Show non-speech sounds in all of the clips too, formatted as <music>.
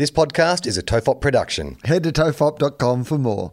This podcast is a Tofop production. Head to tofop.com for more.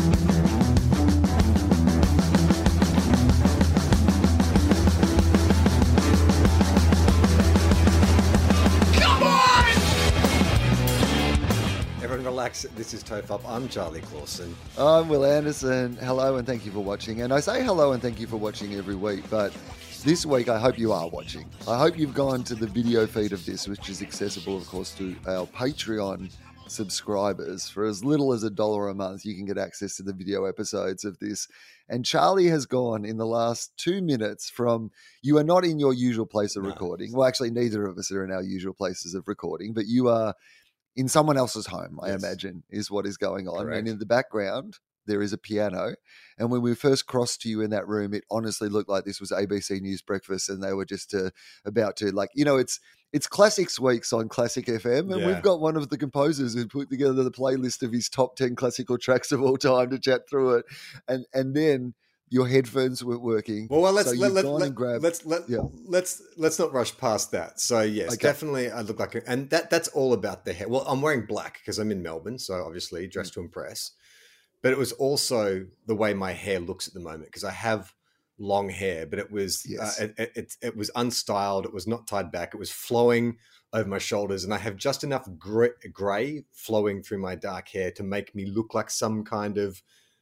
Tofop. I'm Charlie Clausen. I'm Wil Anderson. Hello and thank you for watching. And I say hello and thank you for watching every week, but this week I hope you are watching. I hope you've gone to the video feed of this, which is accessible, of course, to our Patreon subscribers. For as little as a dollar a month, you can get access to the video episodes of this. And Charlie has gone in the last two minutes from you are not in your usual place of No. recording. Well, actually, neither of us are in our usual places of recording, but you are in someone else's home, I Yes. imagine, is what is going on. Correct. And in the background, there is a piano. And when we first crossed to you in that room, it honestly looked like this was ABC News Breakfast, and they were just uh, about to like, you know, it's it's classics weeks on Classic FM, and Yeah. we've got one of the composers who put together the playlist of his top ten classical tracks of all time to chat through it, and and then your headphones weren't working. Well, well let's So let, let, let, grabbed- let's let yeah. let's let's not rush past that. So yes, Okay. definitely I look like a, and that that's all about the hair. Well, I'm wearing black because I'm in Melbourne, so obviously dressed to impress. But it was also the way my hair looks at the moment because I have long hair, but it was Yes. uh, it, it, it it was unstyled. It was not tied back. It was flowing over my shoulders, and I have just enough gray, gray flowing through my dark hair to make me look like some kind of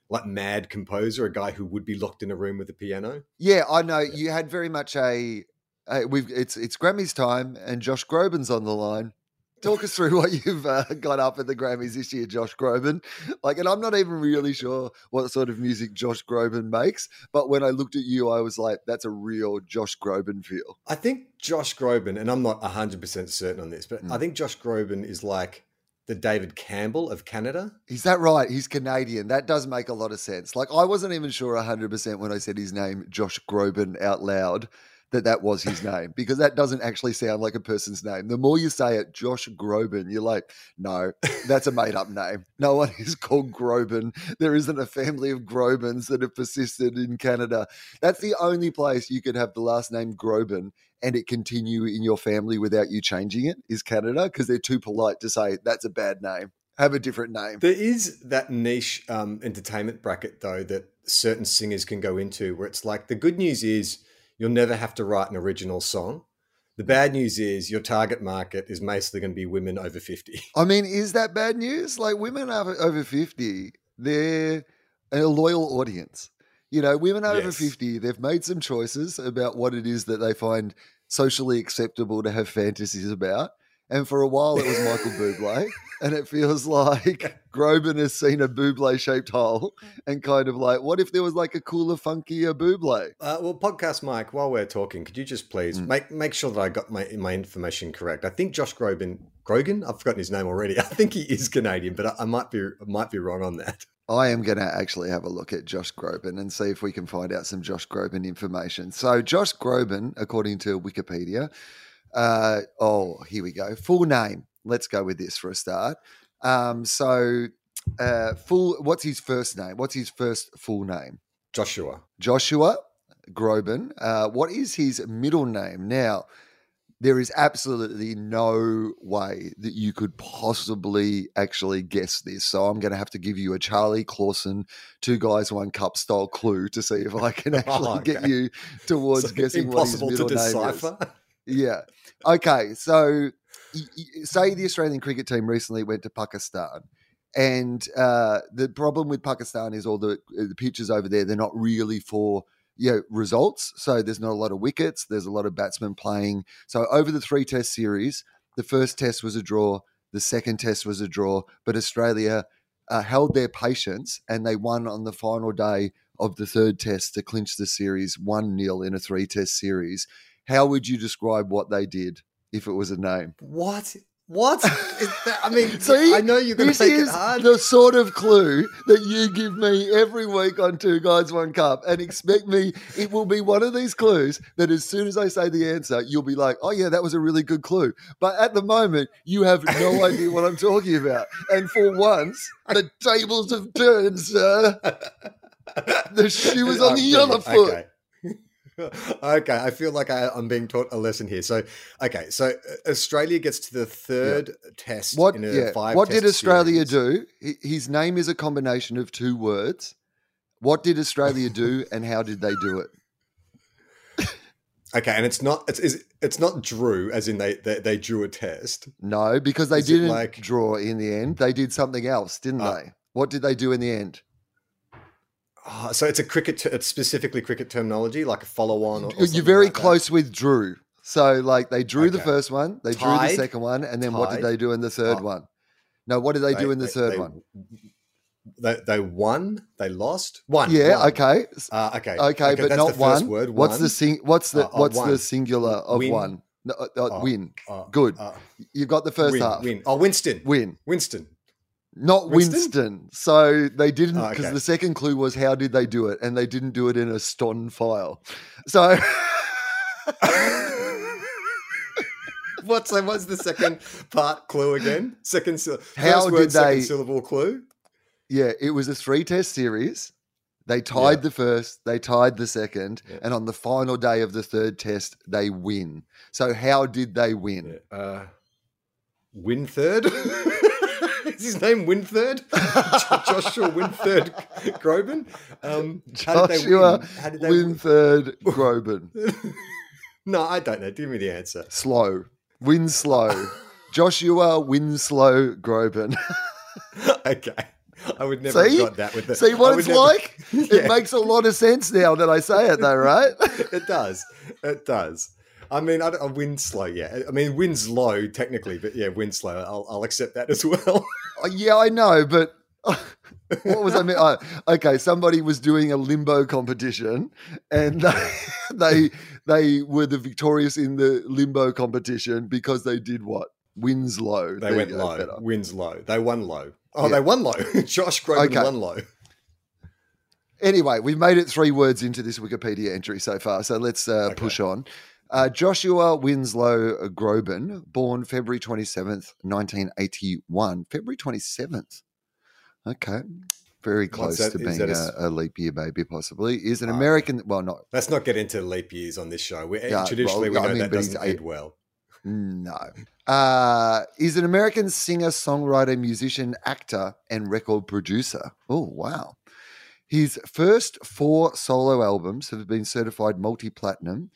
like mad composer, a guy who would be locked in a room with a piano. Yeah, I know you had very much a. a we've it's it's Grammys time, and Josh Groban's on the line. Talk us through what you've uh, got up at the Grammys this year, Josh Groban. Like, and I'm not even really sure what sort of music Josh Groban makes, but when I looked at you, I was like, "That's a real Josh Groban feel." I think Josh Groban, and I'm not 100% certain on this, but Mm. I think Josh Groban is like the David Campbell of Canada. Is that right? He's Canadian. That does make a lot of sense. Like, I wasn't even sure 100% when I said his name, Josh Groban, out loud, that that was his name, because that doesn't actually sound like a person's name. The more you say it, Josh Groban, you're like, no, that's a made up name. No one is called Groban. There isn't a family of Grobans that have persisted in Canada. That's the only place you could have the last name Groban and it continue in your family without you changing it is Canada because they're too polite to say that's a bad name. Have a different name. There is that niche um, entertainment bracket, though, that certain singers can go into where it's like the good news is you'll never have to write an original song. The bad news is your target market is mostly going to be women over 50. <laughs> I mean, is that bad news? Like women over, over 50, they're a loyal audience. You know, women over Yes. 50, they've made some choices about what it is that they find socially acceptable to have fantasies about. And for a while, it was Michael Bublé. <laughs> And it feels like Groban has seen a Bublé shaped hole and kind of like, what if there was like a cooler, funkier Bublé? Uh, well, podcast Mike, while we're talking, could you just please Mm. make make sure that I got my my information correct? I think Josh Groban, Grogan, I've forgotten his name already. <laughs> I think he is Canadian, but I, I might be I might be wrong on that. I am going to actually have a look at Josh Groban and see if we can find out some Josh Groban information. So, Josh Groban, according to Wikipedia, uh, oh, here we go. Full name. Let's go with this for a start. Um, so, uh, full. What's his first name? What's his first full name? Joshua. Joshua Groban. Uh, what is his middle name? Now, there is absolutely no way that you could possibly actually guess this. So I'm going to have to give you a Charlie Clausen, two guys, one cup style clue to see if I can <laughs> actually Oh, get you towards So guessing what his middle name is. Yeah. Okay. So, say the Australian cricket team recently went to Pakistan, and uh, the problem with Pakistan is all the uh, the pitches over there. They're not really for you know, results. So there's not a lot of wickets. There's a lot of batsmen playing. So over the three Test series, the first Test was a draw. The second Test was a draw, but Australia uh, held their patience and they won on the final day of the third Test to clinch the series one 0 in a three Test series. How would you describe what they did if it was a name? What? What? <laughs> Is that, I mean, See, I know you're going to this make it is hard. the sort of clue that you give me every week on Two Guys One Cup, and expect me. It will be one of these clues that as soon as I say the answer, you'll be like, "Oh yeah, that was a really good clue." But at the moment, you have no <laughs> idea what I'm talking about, and for once, the tables have turned, sir. <laughs> The shoe is on the other foot. Okay. <laughs> okay, I feel like I, I'm being taught a lesson here. So, okay, so uh, Australia gets to the third test What? Yeah. What did Australia series. do? His name is a combination of two words. What did Australia do, <laughs> and how did they do it? Okay, and it's not it's it's, it's not drew as in they, they they drew a test. No, because they Is didn't like- draw in the end. They did something else, didn't Uh, they? What did they do in the end? Oh, so it's a cricket. It's specifically cricket terminology, like a follow-on. Or, or You're very like close with drew. So, like, they drew the first one, they drew the second one, and then what did they do in the third Oh. one? No, what did they, do in the third they- one? They, they won. They lost. One. Yeah, one. okay, Uh, okay. okay, but that's not the first one. Word. What's one. the sing? What's the Uh, uh, what's one. the singular of Win. one? No, uh, uh, win. Uh, Good. uh, You've got the first win, half. Win. Oh, Winston. Win. Winston. Not Winston? Winston. So they didn't Oh, because okay. the second clue was how did they do it, and they didn't do it in a Ston file. So <laughs> What's what's the second part clue again? Second syllable. How First word, did second syllable clue. yeah, it was a three test series. They tied Yeah. the first, they tied the second, Yeah. and on the final day of the third test, they win. So how did they win? Uh, Winthird. <laughs> Is his name Winthird? <laughs> Joshua Winthird Groban. Um, how did they Joshua? How did they Win Groban. <laughs> no, I don't know. Give me the answer. Slow. Winslow. <laughs> Joshua Winslow Groban. okay. I would never See? have got that with the. See what it's never- like? Yeah. It makes a lot of sense now that I say it, though, right? it does. It does. I mean, I, don't- I Winslow, yeah. I mean, Winslow technically, but yeah, Winslow. I'll, I'll accept that as well. Uh, yeah, I know, but <laughs> what was I mean? Oh, okay, somebody was doing a limbo competition, and <laughs> they, they they were the victorious in the limbo competition because they did what? wins low. They There went low. better. Wins low. They won low. Oh, Yeah. they won low. <laughs> Josh Groban Okay. won low. Anyway, we've made it three words into this Wikipedia entry so far, so let's uh, Okay. push on. Uh, Joshua Winslow Groban, born February 27th, 1981. February 27th. Okay. Very close to being a, a a, s- a leap year baby, possibly. Is an okay. American, well, not, Let's not get into leap years on this show. We, Yeah, traditionally, well, we I know mean, that doesn't end well. no. Uh, is an American singer, songwriter, musician, actor, and record producer. Oh, wow. His first four solo albums have been certified multi platinum.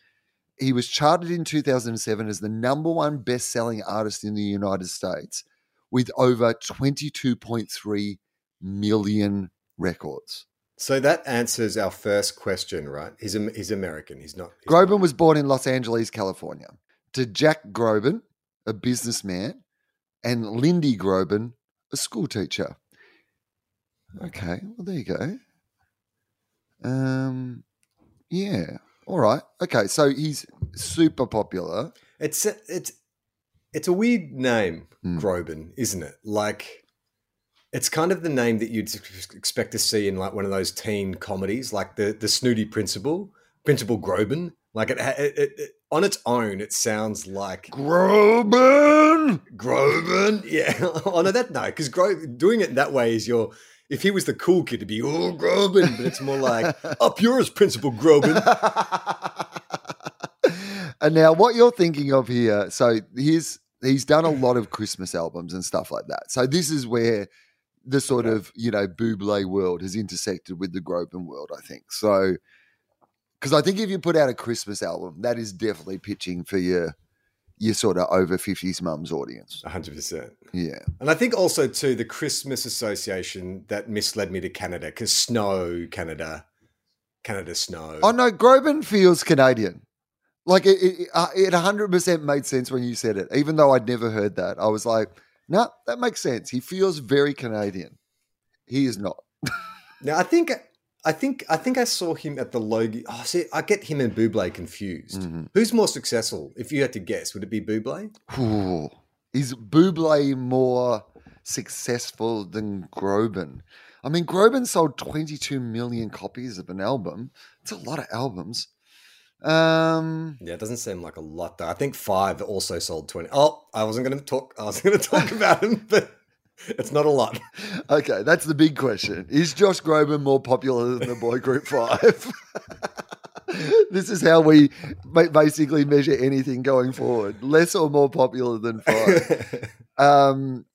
He was charted in 2007 as the number one best selling artist in the United States with over 22.3 million records. So that answers our first question, right? He's he's American. He's not. he's Groban not- was born in Los Angeles, California, to Jack Groban, a businessman, and Lindy Groban, a school teacher. Okay, well there you go. Um, yeah, all right. Okay, so he's super popular. It's a, it's it's a weird name, Hmm. Groban, isn't it? Like, it's kind of the name that you'd expect to see in like one of those teen comedies, like the the Snooty Principal, Principal Groban. Like it, it, it, it on its own, it sounds like Groban. Groban. Yeah. <laughs> oh no, that no, because Gro- doing it that way is your. If he was the cool kid, it'd be oh Groban, but it's more like up yours, Principal Groban. <laughs> and now, what you're thinking of here? So he's he's done a lot of Christmas albums and stuff like that. So this is where the sort of you know Buble world has intersected with the Groban world. I think so. Because I think if you put out a Christmas album, that is definitely pitching for your your sort of over fifties mums audience. hundred percent. Yeah, And I think also too the Christmas association that misled me to Canada because snow, Canada, Canada snow. Oh no, Groban feels Canadian. Like it, it, uh, it 100% made sense when you said it. Even though I'd never heard that, I was like, no, that makes sense. He feels very Canadian. He is not. <laughs> Now I think I think I think I saw him at the Logie. Oh, see, I get him and Buble confused. Mhm. Who's more successful? If you had to guess, would it be Buble? Ooh. Is Buble more successful than Groban? I mean, Groban sold 22 million copies of an album. It's a lot of albums. Um, Yeah, it doesn't seem like a lot though. I think five also sold twenty. Oh, I wasn't going to talk. I was going to talk <laughs> about him, but it's not a lot. <laughs> okay, that's the big question. Is Josh Groban more popular than the boy group five? <laughs> this is how we basically measure anything going forward. Less or more popular than five. <laughs> Um,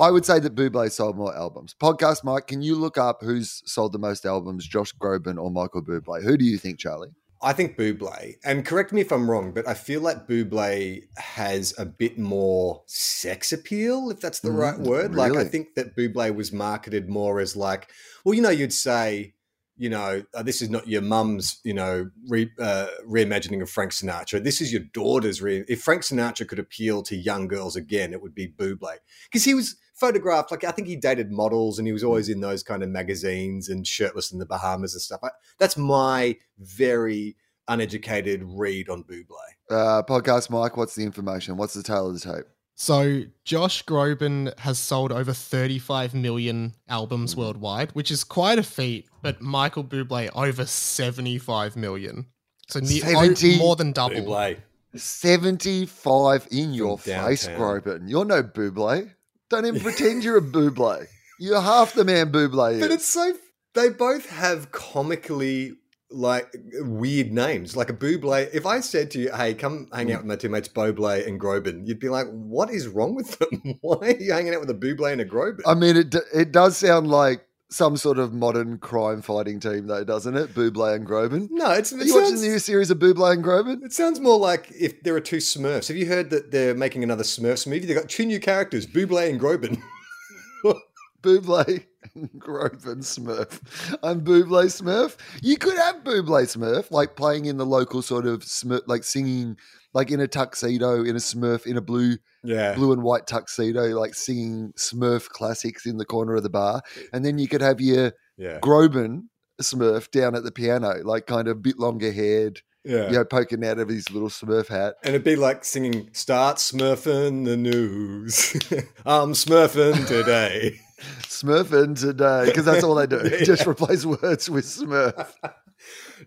I would say that Buble sold more albums. Podcast Mike, can you look up who's sold the most albums, Josh Groban or Michael Buble? Who do you think, Charlie? I think Buble, and correct me if I'm wrong, but I feel like Buble has a bit more sex appeal, if that's the Mm, right word. Like, I think that Buble was marketed more as like, well, you know, you'd say, you know, uh, this is not your mum's, you know, re, uh, reimagining of Frank Sinatra. This is your daughter's. Re- if Frank Sinatra could appeal to young girls again, it would be Buble because he was photographed. Like I think he dated models, and he was always in those kind of magazines and shirtless in the Bahamas and stuff. I, that's my very uneducated read on Buble. Uh, Podcast Mike, what's the information? What's the tale of the tape? So Josh Groban has sold over 35 million albums worldwide, which is quite a feat. But Michael Bublé over 75 million, so ne- o- 70 more than double. Buble. 75 in your From face. Groban. You're no Buble. Don't even pretend you're a Buble. You're half the man Buble is. But it's so they both have comically like weird names. Like a Buble. If I said to you, "Hey, come hang out with my two mates Buble and Groban," you'd be like, "What is wrong with them? <laughs> Why are you hanging out with a Buble and a Groban?" I mean, it it does sound like some sort of modern crime fighting team, though, doesn't it? Buble and Groban. no, it's Are it you watching the new series of Buble and Groban? it sounds more like if there are two Smurfs. Have you heard that they're making another Smurfs movie? They've got two new characters, Buble and Groban. <laughs> Buble and Groban Smurf. I'm Buble Smurf. You could have Buble Smurf, like playing in the local sort of Smurf, like singing, like in a tuxedo, in a Smurf, in a blue yeah, blue and white tuxedo, like singing Smurf classics in the corner of the bar. And then you could have your yeah, Groban Smurf down at the piano, like kind of a bit longer haired, yeah. you know, poking out of his little Smurf hat. And it'd be like singing, Start smurfing the news. <laughs> I'm smurfing today. <laughs> Smurfing today, because that's all they do. <laughs> Yeah. Just replace words with Smurf.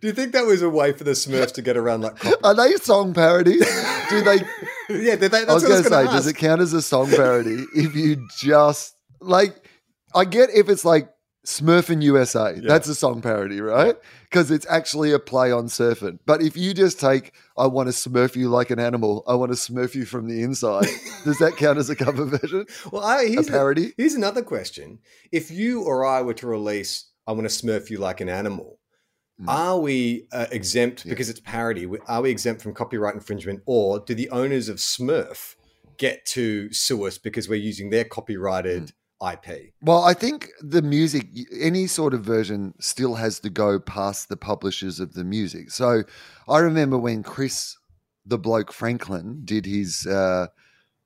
Do you think that was a way for the Smurfs to get around like Are they song parodies? <laughs> Do they? <laughs> Yeah, they, they, that's I was what going to say, to does ask. it count as a song parody <laughs> if you just like? I get if it's like Smurfing USA, Yeah. that's a song parody, right? Because it's actually a play on surfing. But if you just take, I want to smurf you like an animal, I want to smurf you from the inside, does that count as a cover version? Well, I, A here's, the- parody? here's another question. If you or I were to release I Want to Smurf You Like an Animal. Are we uh, exempt Yeah. because it's parody? Are we exempt from copyright infringement, or do the owners of Smurf get to sue us because we're using their copyrighted Mm. IP? Well, I think the music, any sort of version, still has to go past the publishers of the music. So I remember when Chris, the bloke Franklin, did his uh,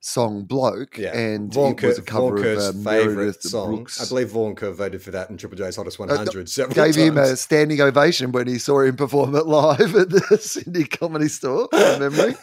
song "Bloke," Yeah, and Vaughan, it was a cover of uh, favorite song. Brooks. I believe Vaughan Kerr voted for that in Triple J's Hottest 100 several Gave him a standing ovation when he saw him perform it live at the <laughs> Sydney Comedy Store. From <laughs> memory,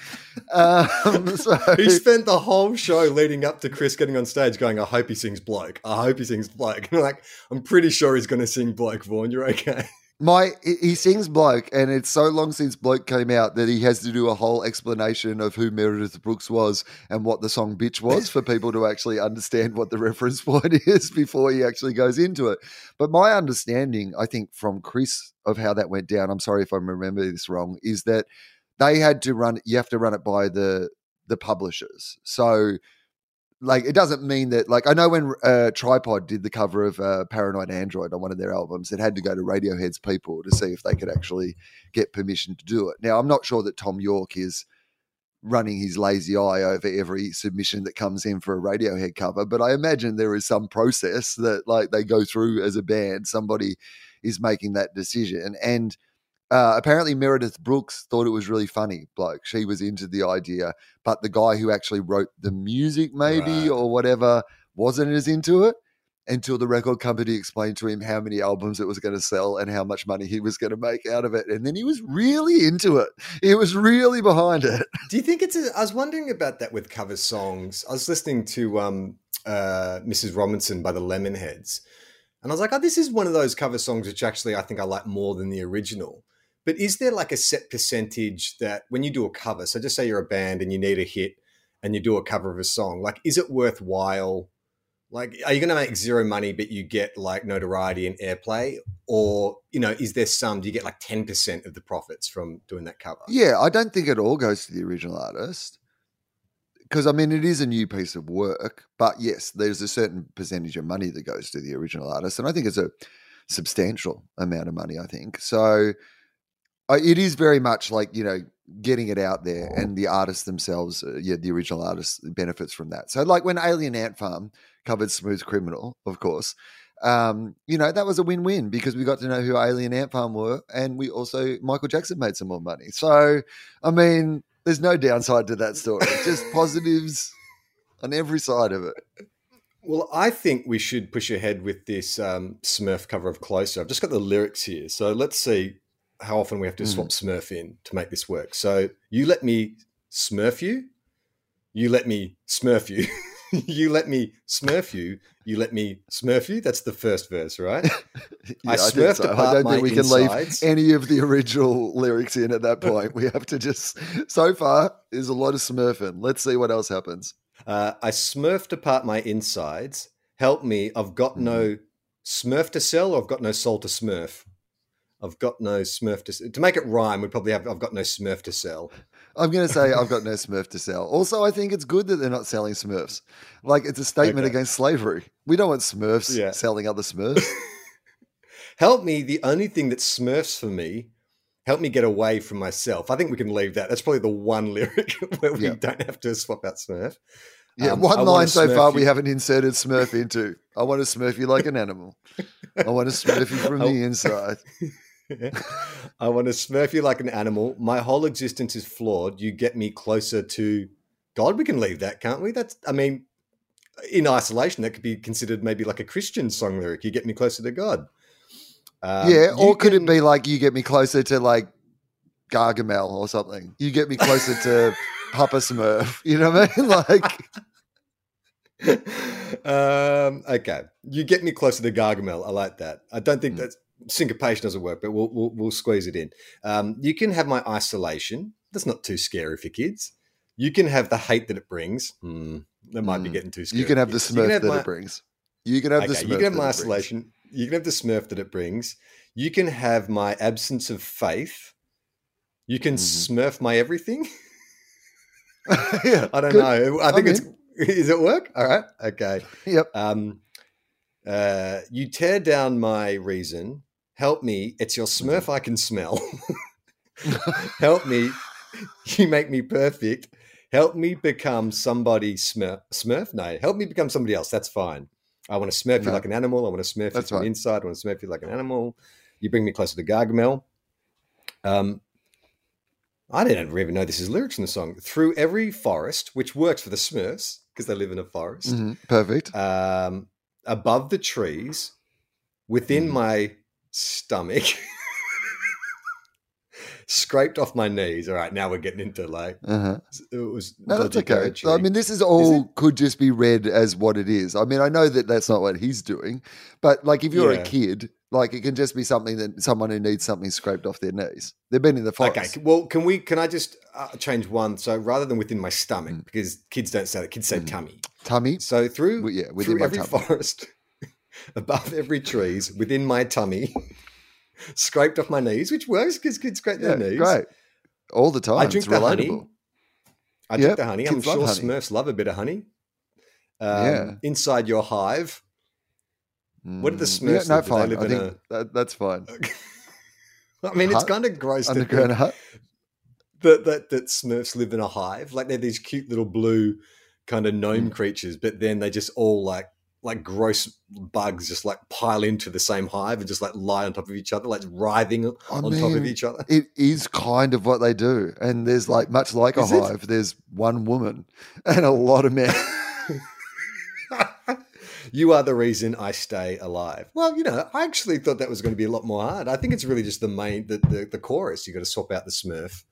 um, <laughs> so He spent the whole show leading up to Chris getting on stage going, I hope he sings bloke. I hope he sings bloke. And I'm like, I'm pretty sure he's going to sing bloke, Vaughan. You're okay. My he- sings bloke, and it's so long since bloke came out that he has to do a whole explanation of who Meredith Brooks was and what the song "Bitch" was for people to actually understand what the reference <laughs> point is before he actually goes into it. But my understanding, I think, from Chris of how that went down, I'm sorry if I'm remembering this wrong, is that they had to run. You have to run it by the the publishers. So like it doesn't mean that like I know when uh, Tripod did the cover of uh, Paranoid Android on one of their albums, it had to go to Radiohead's people to see if they could actually get permission to do it. Now I'm not sure that Thom Yorke is running his lazy eye over every submission that comes in for a Radiohead cover, but I imagine there is some process that like they go through as a band. Somebody is making that decision and. Uh, apparently, Meredith Brooks thought it was really funny, bloke. She was into the idea, but the guy who actually wrote the music, maybe Right. or whatever, wasn't as into it. until the record company explained to him how many albums it was going to sell and how much money he was going to make out of it. And then he was really into it. He was really behind it. <laughs> Do you think it's? A, I was wondering about that with cover songs. I was listening to um, uh, Mrs. Robinson by the Lemonheads, and I was like, "Oh, this is one of those cover songs which actually I think I like more than the original." But is there like a set percentage that when you do a cover, so just say you're a band and you need a hit and you do a cover of a song, like is it worthwhile? Like, are you going to make zero money, but you get like notoriety and airplay? Or, you know, is there some, do you get like 10% of the profits from doing that cover? Yeah, I don't think it all goes to the original artist. Because, I mean, it is a new piece of work. But yes, there's a certain percentage of money that goes to the original artist. And I think it's a substantial amount of money, I think. So it is very much like, you know, getting it out there and the artists themselves, uh, yeah, the original artist benefits from that. So, like when Alien Ant Farm covered Smooth Criminal, of course, um, you know, that was a win win because we got to know who Alien Ant Farm were. And we also, Michael Jackson made some more money. So, I mean, there's no downside to that story, just <laughs> positives on every side of it. Well, I think we should push ahead with this um, Smurf cover of Closer. I've just got the lyrics here. So let's see how often we have to swap mm. Smurf in to make this work. So you let me Smurf you, you let me Smurf you, <laughs> you let me Smurf you, you let me Smurf you. That's the first verse, right? <laughs> yeah, I Smurfed so. apart I don't think we insides. can leave any of the original lyrics in at that <laughs> point. we have to just. So far, there's a lot of Smurfing. Let's see what else happens. Uh, I smurfed apart my insides. Help me! I've got mm. no Smurf to sell, or I've got no soul to Smurf. I've got no Smurf to to make it rhyme. We'd probably have I've got no Smurf to sell. I'm going to say I've got no <laughs> Smurf to sell. Also, I think it's good that they're not selling Smurfs. Like it's a statement okay. against slavery. We don't want Smurfs yeah. selling other Smurfs. <laughs> help me. The only thing that Smurfs for me. Help me get away from myself. I think we can leave that. That's probably the one <laughs> lyric where we yeah. don't have to swap out Smurf. Yeah, um, one line so far you. we haven't inserted Smurf into. I want to Smurf you like an animal. I want to Smurf you from the inside. <laughs> I want to smurf you like an animal. My whole existence is flawed. You get me closer to God. We can leave that, can't we? That's, I mean, in isolation, that could be considered maybe like a Christian song lyric. You get me closer to God. Um, yeah, or could can... it be like you get me closer to like Gargamel or something? You get me closer to <laughs> Papa Smurf. You know what I mean? <laughs> Like. um, okay, you get me closer to Gargamel. I like that. I don't think mm. that's syncopation doesn't work, but we'll we'll, we'll squeeze it in. Um, you can have my isolation. That's not too scary for kids. You can have the hate that it brings. Hmm, that might mm. be getting too scary. You can have the smurf that my, it brings. You can have okay, the smurf. You can have my isolation. You can have the smurf that it brings. You can have my absence of faith. You can mm-hmm. smurf my everything. <laughs> <laughs> yeah, I don't good. know. I think I'm it's. In. <laughs> Is it work? All right. Okay. Yep. Um, uh, you tear down my reason Help me. It's your Smurf I can smell. <laughs> Help me. You make me perfect. Help me become somebody Smurf. Smurf? No. Help me become somebody else. That's fine. I want to smurf no. you like an animal. I want to smurf That's you from inside. I want to smurf you like an animal. You bring me closer to Gargamel. Um, I didn't even know this is lyrics in the song. Through every forest, which works for the Smurfs because they live in a forest. Mm-hmm. Perfect. Um, above the trees, within mm. my stomach. Scraped off my knees. All right, now we're getting into like uh-huh. it was. No, that's okay. I mean, this is all is could just be read as what it is. I mean, I know that that's not what he's doing, but like if you're yeah. a kid, like it can just be something that someone who needs something scraped off their knees. They've been in the forest. Okay, well, can we? Can I just uh, change one? So rather than within my stomach, mm. because kids don't say that. Kids say mm. tummy. Tummy. So through well, yeah, within through every tummy. forest, above every trees, within my tummy <laughs> scraped off my knees, which works because kids scrape yeah, their knees. Great. All the time. I drink it's the relatable. honey. I drink the honey. I'm sure honey. Smurfs love a bit of honey. Um, yeah. Inside your hive. What are the mm, Smurfs? Yeah, no, fine. I think a... that, that's fine. <laughs> I mean, hut? it's kind of gross. Underground hut. <laughs> That, that that Smurfs live in a hive, like they're these cute little blue kind of gnome mm. creatures, but then they just all like like gross bugs just like pile into the same hive and just like lie on top of each other, like writhing I on mean, top of each other. It is kind of what they do. And there's like much like is a it? hive, there's one woman and a lot of men. <laughs> you are the reason I stay alive. Well, you know, I actually thought that was going to be a lot more hard. I think it's really just the main, the, the, the chorus. You got to swap out the smurf.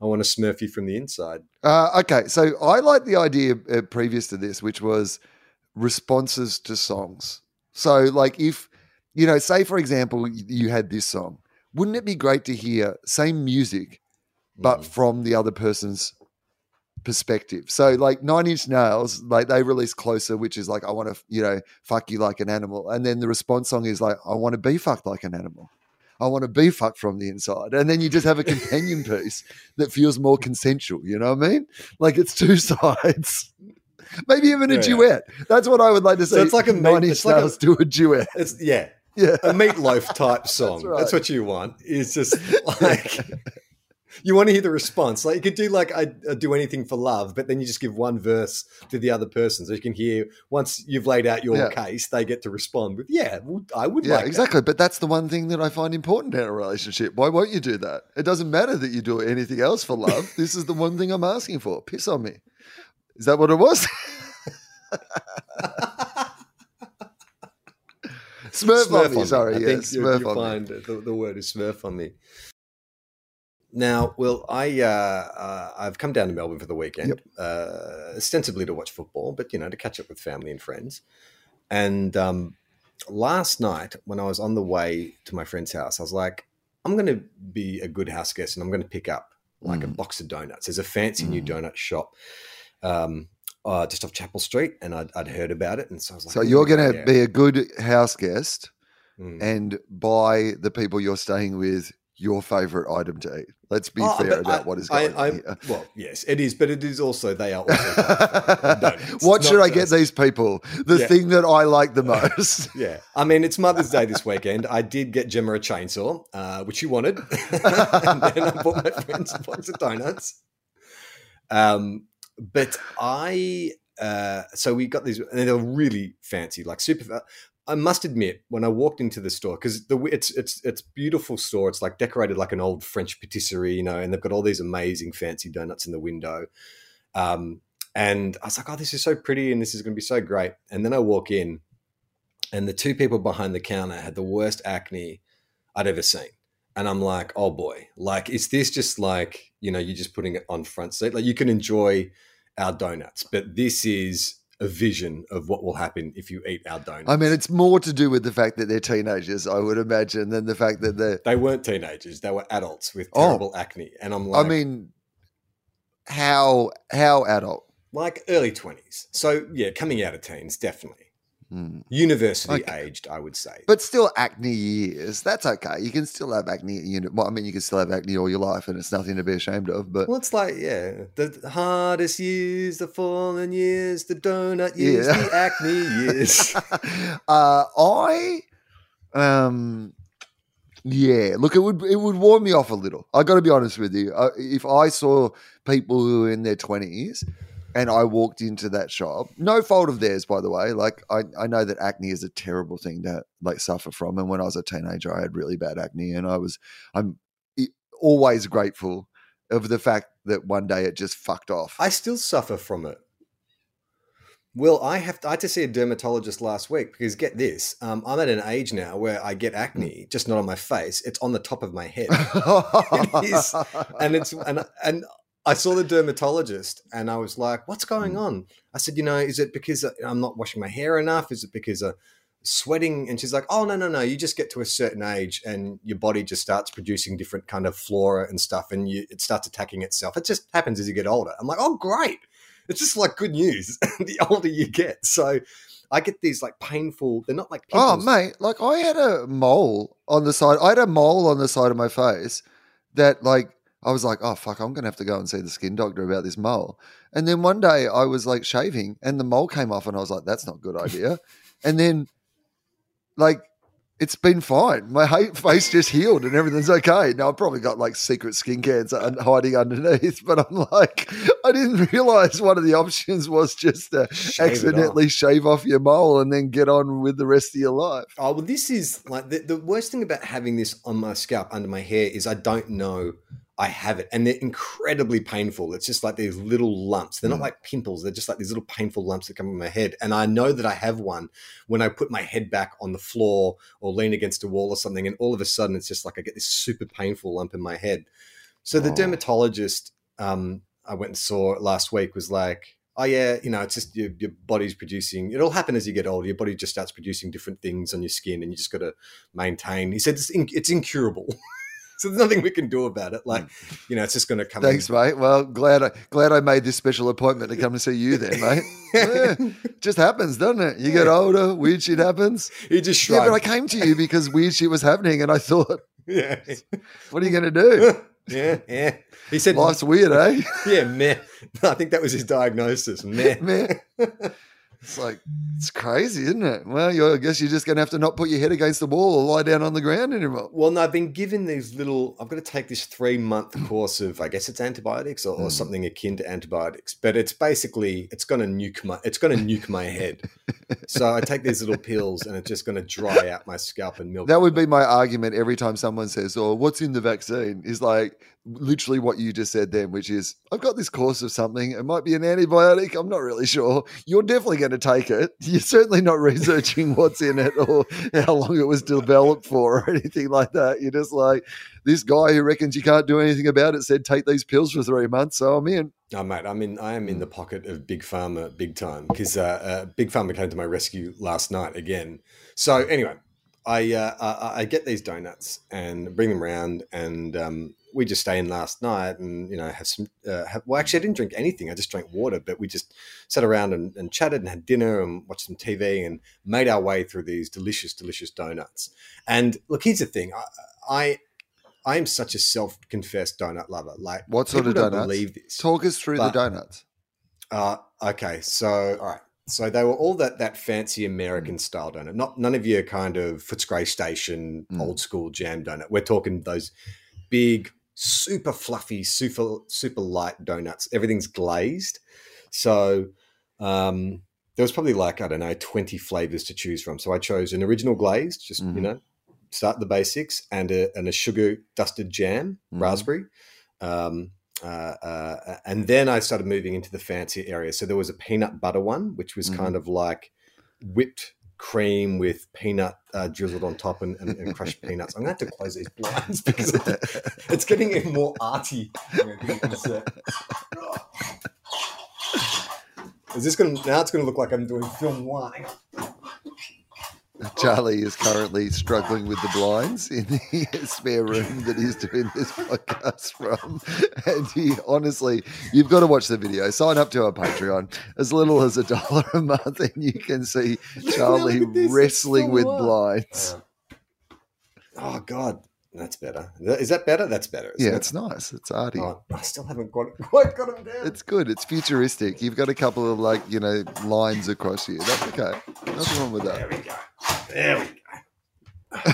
I want to smurf you from the inside. Uh, okay, so I like the idea uh, previous to this, which was responses to songs. So, like, if you know, say for example, you had this song, wouldn't it be great to hear same music, but Mm. from the other person's perspective? So, like Nine Inch Nails, like they released "Closer," which is like, "I want to, you know, fuck you like an animal," and then the response song is like, "I want to be fucked like an animal." I want to be fucked from the inside. And then you just have a companion <laughs> piece that feels more consensual. You know what I mean? Like it's two <laughs> sides. <laughs> Maybe even a Yeah. duet. That's what I would like to see. So it's like a Nine Inch Nails do a duet. <laughs> It's yeah, Yeah. a meatloaf type song. right. That's, what you want. Is just like you want to hear the response. Like you could do like I, I do anything for love, but then you just give one verse to the other person, so you can hear. Once you've laid out your Yeah. case, they get to respond with, "Yeah, well, I would Yeah, like that." exactly. But that's the one thing that I find important in a relationship. Why won't you do that? It doesn't matter that you do anything else for love. <laughs> this is the one thing I'm asking for. Piss on me. Is that what it was? <laughs> Smurf, on me. Sorry, I yeah, think Smurf you on me. find the, the word is smurf on me. Now, well, I uh, uh, I've come down to Melbourne for the weekend, uh, ostensibly to watch football, but you know to catch up with family and friends. And um, last night, when I was on the way to my friend's house, I was like, I'm going to be a good house guest, and I'm going to pick up like a Mm. box of donuts. There's a fancy new Mm. donut shop. Um, uh, just off Chapel Street, and I'd, I'd heard about it, and so I was like, So "Oh, you're going to yeah." be a good house guest Mm. and buy the people you're staying with your favorite item to eat. Let's be Oh, fair about I- what is I- going on. <laughs> Well, yes, it is, but it is also they are also <laughs> donuts. what should I get these people? The Yeah. thing that I like the <laughs> most. Yeah, I mean it's Mother's Day this weekend. I did get Gemma a chainsaw, uh, which she wanted, and then I bought my friends a box of donuts. Um, but I uh, so we got these, and they're really fancy, like super. I must admit, when I walked into the store, because the it's it's it's beautiful store. It's like decorated like an old French patisserie, you know, and they've got all these amazing fancy donuts in the window. Um, and I was like, oh, this is so pretty, and this is going to be so great. And then I walk in, and the two people behind the counter had the worst acne I'd ever seen. And I'm like, oh boy, like, is this just like, you know, you're just putting it on front seat? Like, you can enjoy our donuts, but this is a vision of what will happen if you eat our donuts. I mean, it's more to do with the fact that they're teenagers, I would imagine, than the fact that they're. they weren't teenagers, they were adults with Oh. terrible acne. And I'm like, I mean, how how adult? like early 20s. So, yeah, coming out of teens, definitely. Hmm. University Okay. aged, I would say. But still, acne years. That's okay. You can still have acne. You know, well, I mean, you can still have acne all your life, and it's nothing to be ashamed of. But Well, it's like, yeah, the hardest years, the fallen years, the donut years, Yeah. the acne years. <laughs> uh, I, um, yeah. Look, it would it would warm me off a little. I got to be honest with you. Uh, if I saw people who were in their twenties. And I walked into that shop. No fault of theirs, by the way. Like I, I know that acne is a terrible thing to like suffer from. And when I was a teenager, I had really bad acne, and I was, I'm always grateful of the fact that one day it just fucked off. I still suffer from it. Well, I have to, I had to see a dermatologist last week because get this, um, I'm at an age now where I get acne, just not on my face; it's on the top of my head. <laughs> It is. and it's and and I saw the <laughs> dermatologist and I was like, "What's going mm. on?" I said, "You know, is it because I'm not washing my hair enough? Is it because of sweating?" And she's like, "Oh no, no, no! You just get to a certain age and your body just starts producing different kind of flora and stuff, and you, it starts attacking itself. It just happens as you get older." I'm like, "Oh, great! It's just like good news. <laughs> the older you get, so." I get these like painful. They're not like Oh, mate, like I had a mole on the side. I had a mole on the side of my face that, like, I was like, oh, fuck, I'm going to have to go and see the skin doctor about this mole. And then one day I was like shaving and the mole came off and I was like, that's not a good idea. <laughs> and then, like, it's been fine. My face just healed and everything's okay. Now I've probably got like secret skin cancer hiding underneath, <laughs> but I'm like, I didn't <laughs> realize one of the options was just to Shave it off. accidentally shave off your mole and then get on with the rest of your life. Oh well, this is like the, the worst thing about having this on my scalp under my hair is I don't know. I have it, and they're incredibly painful. It's just like these little lumps. They're not Mm. like pimples. They're just like these little painful lumps that come on my head. And I know that I have one when I put my head back on the floor or lean against a wall or something, and all of a sudden it's just like I get this super painful lump in my head. So the Oh. dermatologist um, I went and saw last week was like, "Oh yeah, you know, it's just your, your body's producing. It'll happen as you get older. Your body just starts producing different things on your skin, and you just got to maintain." He said it's, in, it's incurable. <laughs> So there's nothing we can do about it. <laughs> Like, you know, it's just going to come. Thanks, mate. Well, glad I glad I made this special appointment to come to see you then, mate. <laughs> Yeah, just happens, doesn't it? You get older, weird shit happens. He just Yeah, but I came to you because weird shit was happening, and I thought, <laughs> yeah, what are you going to do? yeah, yeah. He said, Life's weird, eh? "Yeah, meh." I think that was his diagnosis. Meh. Man, it's like it's crazy, isn't it? Well, you I guess you're just going to have to not put your head against the wall or lie down on the ground anymore. Well, no, I've been given these little. I've got to take this three month course of, I guess it's antibiotics or, or Mm. something akin to antibiotics, but it's basically it's going to nuke my it's going to nuke my head. <laughs> so I take these little pills, and it's just going to dry out my scalp and milk. That would be my argument every time someone says, "Oh, what's in the vaccine?" Is like literally what you just said then, which is, "I've got this course of something. It might be an antibiotic. I'm not really sure. You're definitely going to take it. <laughs> You're certainly not researching what's in it or how long it was developed for or <laughs> anything like that. You're just like this guy who reckons you can't do anything about it said take these pills for three months, so I'm in." Oh, mate, I'm in. I am Mm. in the pocket of Big Pharma, big time, because uh, uh, Big Pharma came to my rescue last night again. So anyway, I uh, I, I get these donuts and bring them around, and um, we just stay in last night, and you know have some. Uh, have, well, actually, I didn't drink anything. I just drank water, but we just sat around and, and chatted and had dinner and watched some TV and made our way through these delicious, delicious donuts. And look, here's the thing. I, I I am such a self-confessed donut lover. Like, What sort of donuts? Believe this. Talk us through But- the donuts. Uh, okay, so all right, so they were all that that fancy American style donut. Not none of your kind of Footscray Station Mm. old school jam donut. We're talking those big, super fluffy, super super light donuts. Everything's glazed, so um, there was probably like I don't know twenty flavors to choose from. So I chose an original glazed, just you Mhm. know, start the basics, and a and a sugar dusted jam, Mhm. raspberry. Um, uh, uh, and then I started moving into the fancy area. So there was a peanut butter one, which was Mhm. kind of like whipped cream with peanut uh, drizzled on top and, and, and crushed peanuts. I'm going to have to close these blinds <laughs> because it's getting more arty. Is this going to now? It's going to look like I'm doing film one. Charlie is currently struggling with the blinds in the <laughs> spare room that he's doing this podcast from. And he honestly, you've got to watch the video. Sign up to our Patreon as little as a dollar a month, and you can see Charlie Look at this, it's wrestling with blinds. Oh God, that's better. Is that better? That's better. Yeah, it? it's nice. It's arty. Oh, I still haven't got <laughs> quite got them down. It's good. It's futuristic. You've got a couple of like, you know, lines across you. That's okay. Nothing wrong with that. There we go. There we go.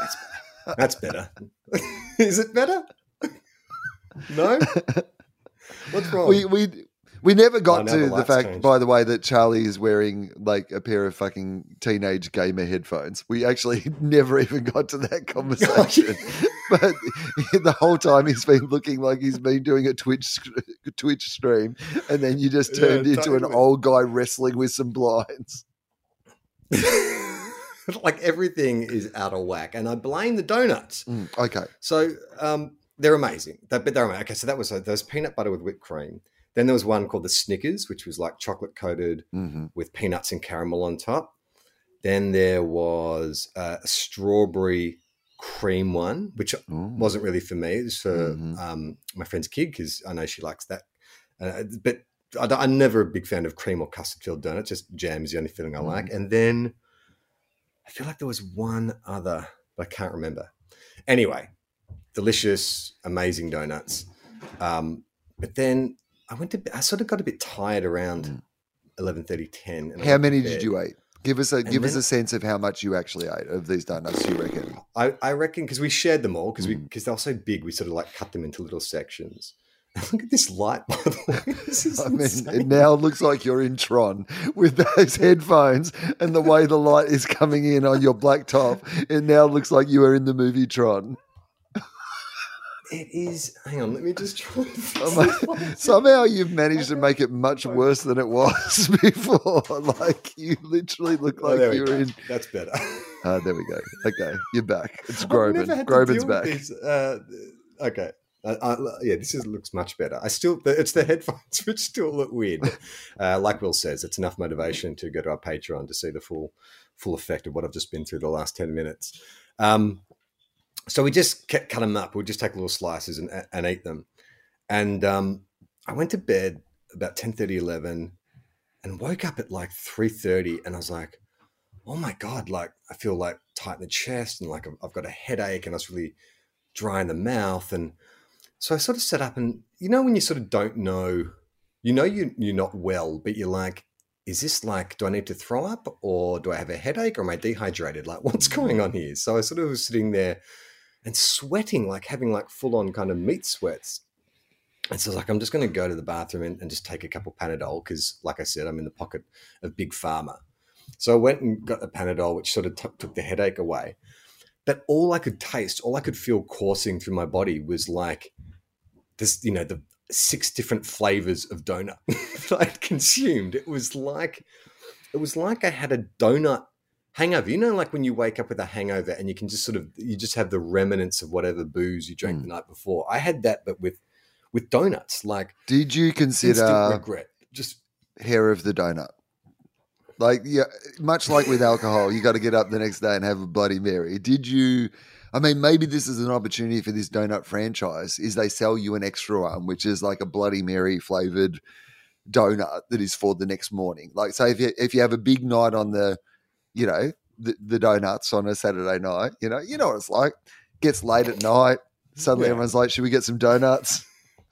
That's better. That's better. <laughs> Is it better? <laughs> no. What's wrong? We we we never got to the the fact, changed. by the way, that Charlie is wearing like a pair of fucking teenage gamer headphones. We actually <laughs> never even got to that <laughs> conversation. <laughs> but the whole time he's been looking like he's been doing a Twitch Twitch stream, and then you just Yeah, turned into an old guy wrestling with some blinds. like everything is out of whack, and I blame the donuts. Mm, okay. So um, they're amazing. That, but they're amazing. Okay, so that was uh, those peanut butter with whipped cream. Then there was one called the Snickers, which was like chocolate coated hmm with peanuts and caramel on top. Then there was uh, a strawberry cream one, which wasn't really for me. It was for Mhm. um, my friend's kid because I know she likes that. Uh, but I, I'm never a big fan of cream or custard filled donuts. Just jam is the only filling I like. Mm. And then I feel like there was one other, but I can't remember. Anyway, delicious, amazing donuts. Um, but then I went to. I sort of got a bit tired around Mm. 11:30, 10. and How many did you eat? Give us a give us a sense of how much you actually ate of these donuts. You reckon? I, I reckon because we shared them all because we Mm. because they were so big, we sort of like cut them into little sections. <laughs> Look at this light, by the way. <laughs> This is I mean, it now looks like you're in Tron with those <laughs> headphones and the way the light is coming in on your black top. It now looks like you are in the movie Tron. It is. Hang on, let me just try. And <laughs> fix Oh my- this one. Somehow you've managed to <laughs> make it much worse than it was <laughs> before. Like you literally look Oh, like we you're go. in. That's better. Ah, there we go. Okay, you're back. It's Groban. Groban's back. Uh, okay. Uh, uh, yeah, this is, looks much better. I still, it's the headphones which still look weird. Uh, like Will says, it's enough motivation to go to our Patreon to see the full, full effect of what I've just been through the last ten minutes. Um, so we just cut, cut them up. We'll just take little slices and, and eat them. And um, I went to bed about 10, 11 and woke up at like 3.30 and I was like, oh my God, like I feel like tight in the chest and like I've- I've got a headache and I was really dry in the mouth. And so I sort of sat up and, you know, when you sort of don't know, you know, you, you're not well, but you're like, is this like, do I need to throw up or do I have a headache or am I dehydrated? Like, what's going on here? So I sort of was sitting there and sweating, like having like full on kind of meat sweats. And so I was like, I'm just going to go to the bathroom and, and just take a couple Panadol because, like I said, I'm in the pocket of Big Pharma. So I went and got a Panadol, which sort of t- took the headache away. But all I could taste, all I could feel coursing through my body was like this, you know, the six different flavors of donut <laughs> that I'd consumed. It was like, it was like I had a donut hangover. You know, like when you wake up with a hangover and you can just sort of, you just have the remnants of whatever booze you drank Mm. the night before. I had that, but with with donuts, like Did you consider regret. Just hair of the donut? Like, yeah, much like with alcohol, you got to get up the next day and have a Bloody Mary. Did you? I mean, maybe this is an opportunity for this donut franchise. Is they sell you an extra one, which is like a Bloody Mary flavored donut that is for the next morning. Like, say if you if you have a big night on the, you know, the, the donuts on a Saturday night, you know, you know what it's like. Gets late at night. Suddenly Yeah. everyone's like, "Should we get some donuts?"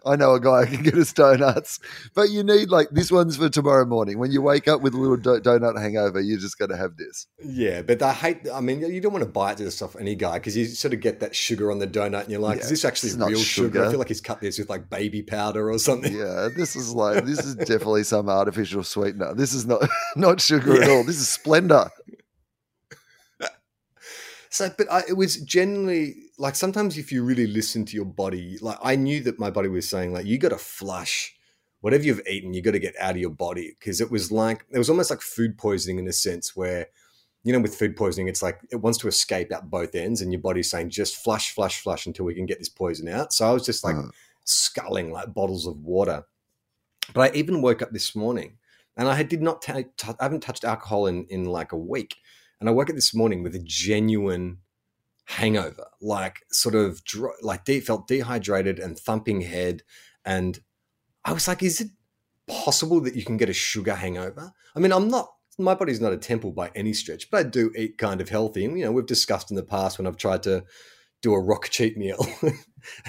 I know a guy who <laughs> can get us donuts, but you need like this one's for tomorrow morning. When you wake up with a little do- donut hangover, you're just got to have this. Yeah, but I hate. I mean, you don't want to buy this off any guy because you sort of get that sugar on the donut, and you're like, Yeah, "Is this actually real sugar. I feel like he's cut this with like baby powder or something. Yeah, this is like this is <laughs> definitely some artificial sweetener. This is not <laughs> not sugar at all. This is Splenda. So, but I, it was generally like sometimes if you really listen to your body, like I knew that my body was saying like you got to flush whatever you've eaten, you got to get out of your body because it was like it was almost like food poisoning in a sense where you know with food poisoning it's like it wants to escape out both ends and your body's saying just flush, flush, flush until we can get this poison out. So I was just like Uh. sculling like bottles of water. But I even woke up this morning and I had- did not t- I haven't touched alcohol in in like a week. And I woke up this morning with a genuine hangover, like sort of dry, like de- felt dehydrated and thumping head. And I was like, is it possible that you can get a sugar hangover? I mean, I'm not, my body's not a temple by any stretch, but I do eat kind of healthy. And, you know, we've discussed in the past when I've tried to do a rock cheat meal <laughs> and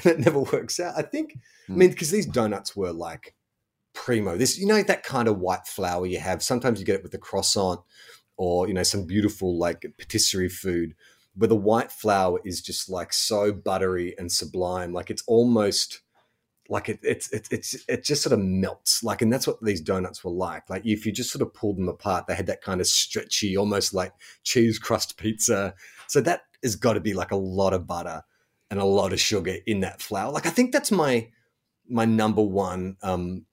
it never works out. I think, I hmm. mean, because these donuts were like primo, this, you know, that kind of white flour you have. Sometimes you get it with the croissant or, you know, some beautiful like patisserie food where the white flour is just like so buttery and sublime. Like it's almost like it, it's it's it's it just sort of melts. Like, and that's what these donuts were like. Like if you just sort of pulled them apart, they had that kind of stretchy, almost like cheese crust pizza. So that has got to be like a lot of butter and a lot of sugar in that flour. Like I think that's my my number one um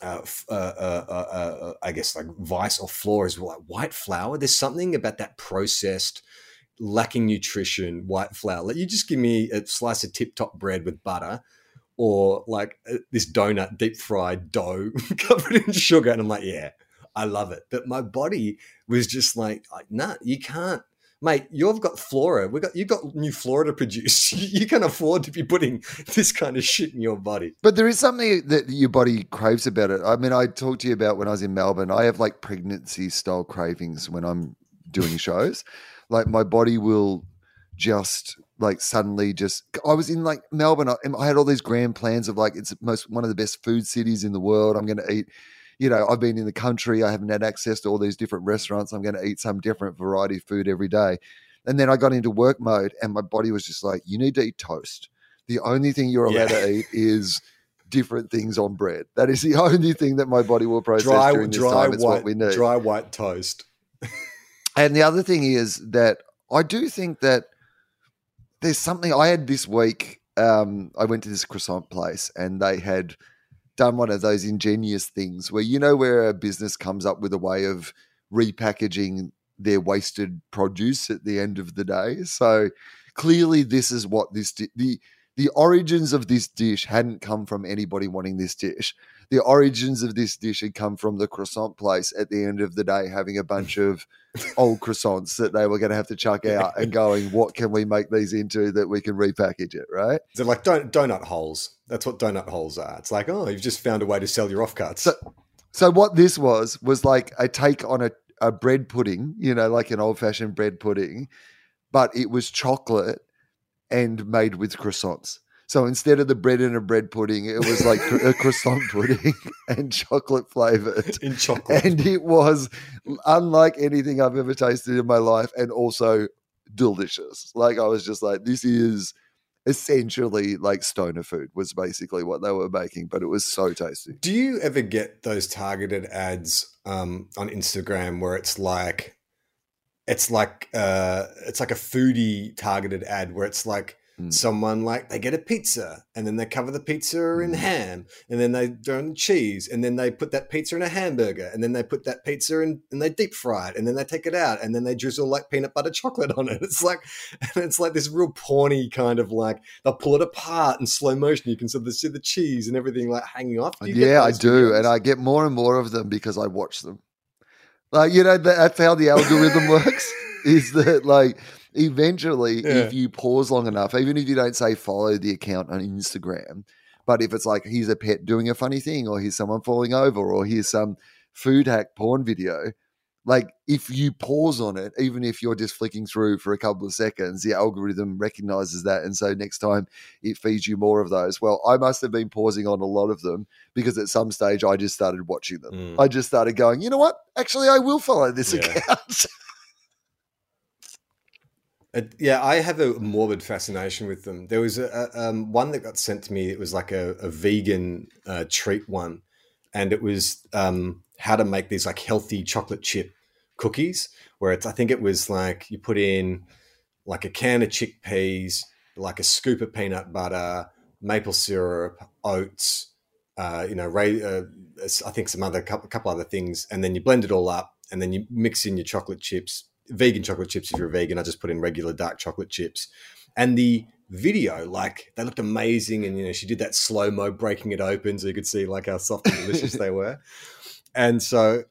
uh, uh, uh, uh, uh, I guess like vice or flaw is like white flour. There's something about that processed, lacking nutrition white flour. Like you just give me a slice of tip top bread with butter, or like uh, this donut deep fried dough <laughs> covered in sugar, and I'm like, yeah, I love it. But my body was just like, like nah, you can't. Mate, you've got flora. We got you've got new flora to produce. <laughs> You can afford to be putting this kind of shit in your body. But there is something that your body craves about it. I mean, I talked to you about when I was in Melbourne. I have like pregnancy style cravings when I'm doing shows. Like my body will just like suddenly just. I was in like Melbourne. I, I had all these grand plans of like it's most one of the best food cities in the world. I'm going to eat. You know, I've been in the country. I haven't had access to all these different restaurants. I'm going to eat some different variety of food every day. And then I got into work mode, and my body was just like, "You need to eat toast." the only thing you're allowed Yeah. to eat is different things on bread. That is the <laughs> only thing that my body will process Dry, during this dry time. It's white, what we need. dry white toast. <laughs> And the other thing is that I do think that there's something I had this week. um, I went to this croissant place and they had done one of those ingenious things where you know where a business comes up with a way of repackaging their wasted produce at the end of the day. So clearly, this is what this the the origins of this dish hadn't come from anybody wanting this dish. The origins of this dish had come from the croissant place at the end of the day, having a bunch of <laughs> old croissants that they were going to have to chuck out and going, what can we make these into that we can repackage it, right? They're like don- donut holes. That's what donut holes are. It's like, oh, you've just found a way to sell your offcuts. So, so what this was was like a take on a, a bread pudding, you know, like an old fashioned bread pudding, but it was chocolate and made with croissants. So instead of the bread in a bread pudding, it was like a croissant <laughs> pudding and chocolate flavored. in chocolate. And it was unlike anything I've ever tasted in my life and also delicious. Like I was just like, this is essentially like stoner food was basically what they were making, but it was so tasty. Do you ever get those targeted ads um, on Instagram where it's like, it's like, uh, it's like a foodie targeted ad where it's like Mm. someone like they get a pizza and then they cover the pizza in Mm. ham and then they throw in cheese and then they put that pizza in a hamburger and then they put that pizza in and they deep fry it and then they take it out and then they drizzle like peanut butter chocolate on it. <laughs> It's like <laughs> and it's like this real porny kind of like they'll pull it apart in slow motion. You can sort of see the cheese and everything like hanging off. Do you get Yeah, I do. And I get more and more of them because I watch them. Like, you know, that's how the algorithm <laughs> works is that, like, eventually, Yeah. if you pause long enough, even if you don't say follow the account on Instagram, but if it's like, here's a pet doing a funny thing, or here's someone falling over, or here's some food hack porn video, like, if you pause on it, even if you're just flicking through for a couple of seconds, the algorithm recognizes that. And so next time it feeds you more of those. Well, I must have been pausing on a lot of them because at some stage I just started watching them. Mm. I just started going, you know what? Actually, I will follow this Yeah. account. <laughs> Uh, yeah, I have a morbid fascination with them. There was a, a um, one that got sent to me. It was like a, a vegan uh, treat one, and it was um, how to make these like healthy chocolate chip cookies. Where it's, I think it was like you put in like a can of chickpeas, like a scoop of peanut butter, maple syrup, oats, uh, you know, ra- uh, I think some other couple, couple other things, and then you blend it all up, and then you mix in your chocolate chips, vegan chocolate chips if you're a vegan. I just put in regular dark chocolate chips, and the video, like they looked amazing, and you know, she did that slow mo breaking it open, so you could see like how soft and delicious <laughs> they were, and so.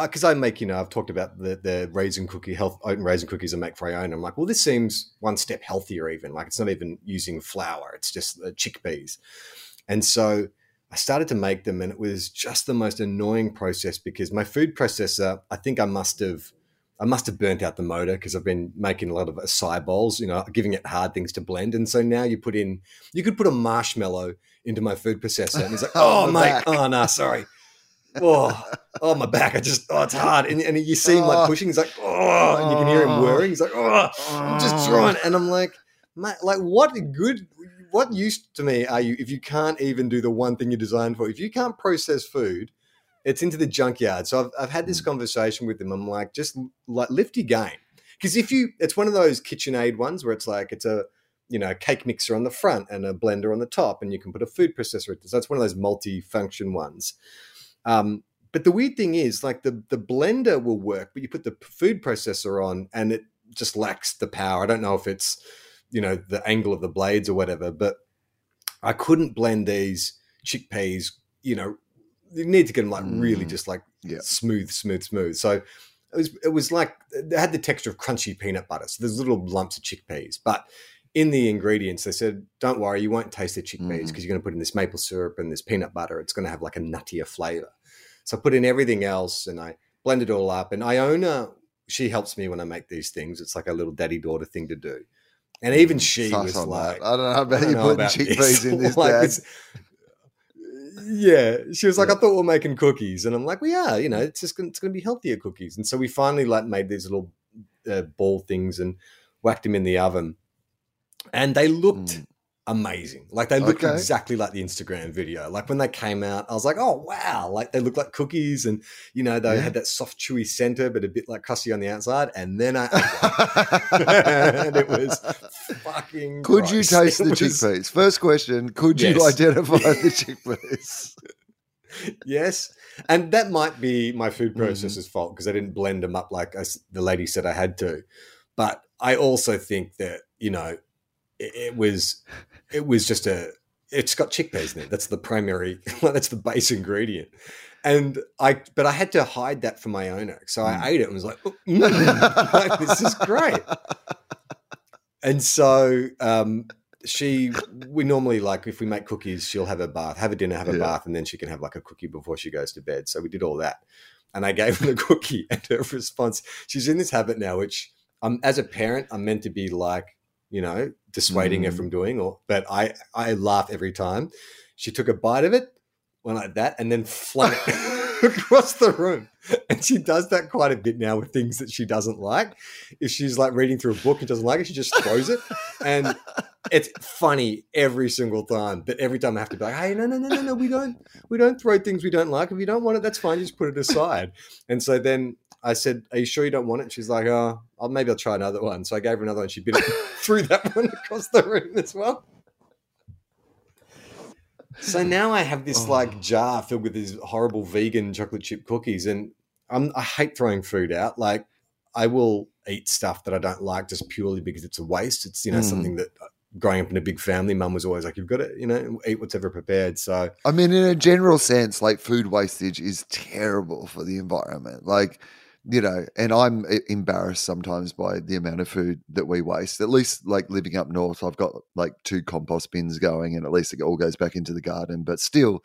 Because I make, you know, I've talked about the, the raisin cookie, health oat and raisin cookies I make for Iona. I'm like, well, this seems one step healthier, even. Like, it's not even using flour; it's just uh, chickpeas. And so I started to make them, and it was just the most annoying process because my food processor, I think I must have, I must have burnt out the motor because I've been making a lot of acai bowls, you know, giving it hard things to blend. And so now you put in, you could put a marshmallow into my food processor, and it's like, <laughs> Oh, oh, mate, back. oh no, sorry. Oh, oh, my back! I just, oh, it's hard, and, and you see him like Oh. pushing. He's like, oh, and you can hear him Oh. whirring. He's like, oh, I'm just oh. trying, and I'm like, mate, like, what good, what use to me are you if you can't even do the one thing you're designed for? If you can't process food, it's into the junkyard. So I've, I've had this hmm. conversation with them. I'm like, just like lift your game, because if you, it's one of those KitchenAid ones where it's like it's a you know a cake mixer on the front and a blender on the top, and you can put a food processor. So it's one of those multi-function ones. Um, but the weird thing is, like the the blender will work, but you put the food processor on, and it just lacks the power. I don't know if it's you know the angle of the blades or whatever, but I couldn't blend these chickpeas. You know, you need to get them like really Mm. just like Yeah. smooth, smooth, smooth. So it was it was like they had the texture of crunchy peanut butter. So there's little lumps of chickpeas, but in the ingredients, they said, "Don't worry, you won't taste the chickpeas because Mhm. you're going to put in this maple syrup and this peanut butter. It's going to have like a nuttier flavor." So I put in everything else and I blend it all up. And Iona, she helps me when I make these things. It's like a little daddy daughter thing to do. And even she Suss was like, that. I don't know about don't you know putting chickpeas in this, <laughs> Like, Dad. yeah, she was like, Yeah. I thought we are making cookies, and I'm like, we are. You know, it's just gonna, it's going to be healthier cookies. And so we finally like made these little uh, ball things and whacked them in the oven, and they looked Mm. amazing. Like they looked Okay. exactly like the Instagram video. Like when they came out, I was like, oh wow! Like they look like cookies, and you know they Yeah. had that soft, chewy center, but a bit like crusty on the outside. And then I, <laughs> <laughs> and it was fucking. Could you <laughs> taste It the was- chickpeas? First question: Could you identify the chickpeas? Yes, and that might be my food Mm-hmm. processor's fault because I didn't blend them up like I the lady said I had to. But I also think that you know it, it was it was just a it's got chickpeas in it. That's the primary. <laughs> that's the base ingredient. And I, but I had to hide that from Iona, so I Mm. ate it and was like, "Oh, <laughs> mm, like, "This is great." And so um, she, we normally like if we make cookies, she'll have a bath, have a dinner, have a Yeah. bath, and then she can have like a cookie before she goes to bed. So we did all that, and I gave her the <laughs> cookie, and her response, she's in this habit now, which um, as a parent, I'm meant to be like, you know, dissuading her Mm. from doing, or but I, I laugh every time. She took a bite of it, went like that, and then flung it <laughs> across the room. And she does that quite a bit now with things that she doesn't like. If she's like reading through a book and doesn't like it, she just throws it. And it's funny every single time. But every time I have to be like, hey, no, no, no, no, no, we don't we don't throw things we don't like. If you don't want it, that's fine. You just put it aside. And so then I said, Are you sure you don't want it? She's like, Oh, I'll, maybe I'll try another one. So I gave her another one. She bit it <laughs> threw that one across the room as well. So now I have this Oh. like jar filled with these horrible vegan chocolate chip cookies, and I'm, I hate throwing food out. Like I will eat stuff that I don't like just purely because it's a waste. It's you know Mm. something that uh, growing up in a big family, mum was always like, "You've got to you know eat whatever prepared." So I mean, in a general sense, like food wastage is terrible for the environment. Like, you know, and I'm embarrassed sometimes by the amount of food that we waste. At least, like living up north, I've got like two compost bins going, and at least it all goes back into the garden. But still,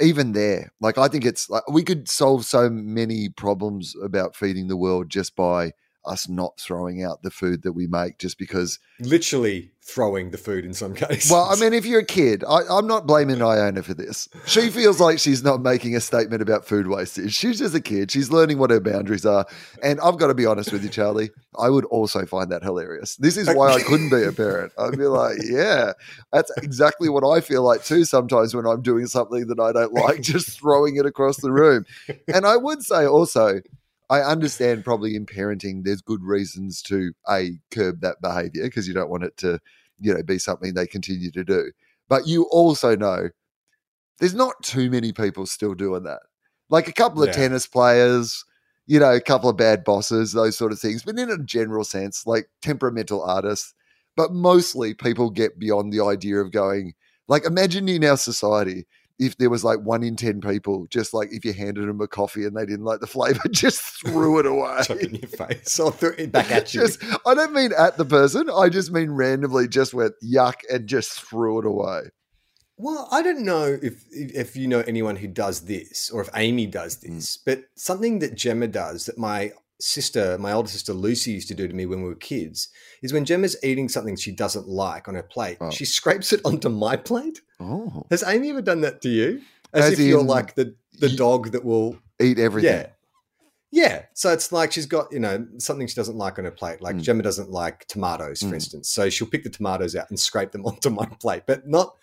even there, like I think it's like we could solve so many problems about feeding the world just by us not throwing out the food that we make, just because literally throwing the food in some <laughs> cases. well, I mean, if you're a kid, I, I'm not blaming Iona for this. She feels like she's not making a statement about food wastage. She's just a kid. She's learning what her boundaries are. And I've got to be honest with you, Charlie. I would also find that hilarious. This is why I <laughs> couldn't be a parent. I'd be like, yeah, that's exactly what I feel like too sometimes when I'm doing something that I don't like, just throwing it across the room. And I would say also, I understand probably in parenting, there's good reasons to a curb that behavior because you don't want it to, you know, be something they continue to do. But you also know there's not too many people still doing that. Like a couple of Yeah. tennis players, you know, a couple of bad bosses, those sort of things. But in a general sense, like temperamental artists, but mostly people get beyond the idea of going, like, imagine in our society if there was like one in 10 people, just like if you handed them a coffee and they didn't like the flavor, <laughs> just threw it away. in your face or throw it back at you. Just, I don't mean at the person. I just mean randomly just went yuck and just threw it away. Well, I don't know if if you know anyone who does this or if Amy does Mm. this, but something that Gemma does that my sister, my older sister Lucy used to do to me when we were kids is when Gemma's eating something she doesn't like on her plate, Oh. she scrapes it onto my plate. Oh. Has Amy ever done that to you? As, As if you're like the the dog that will Eat everything. yeah. Yeah. So it's like she's got, you know, something she doesn't like on her plate. Like Mm. Gemma doesn't like tomatoes, for Mm. instance. So she'll pick the tomatoes out and scrape them <laughs> onto my plate, but not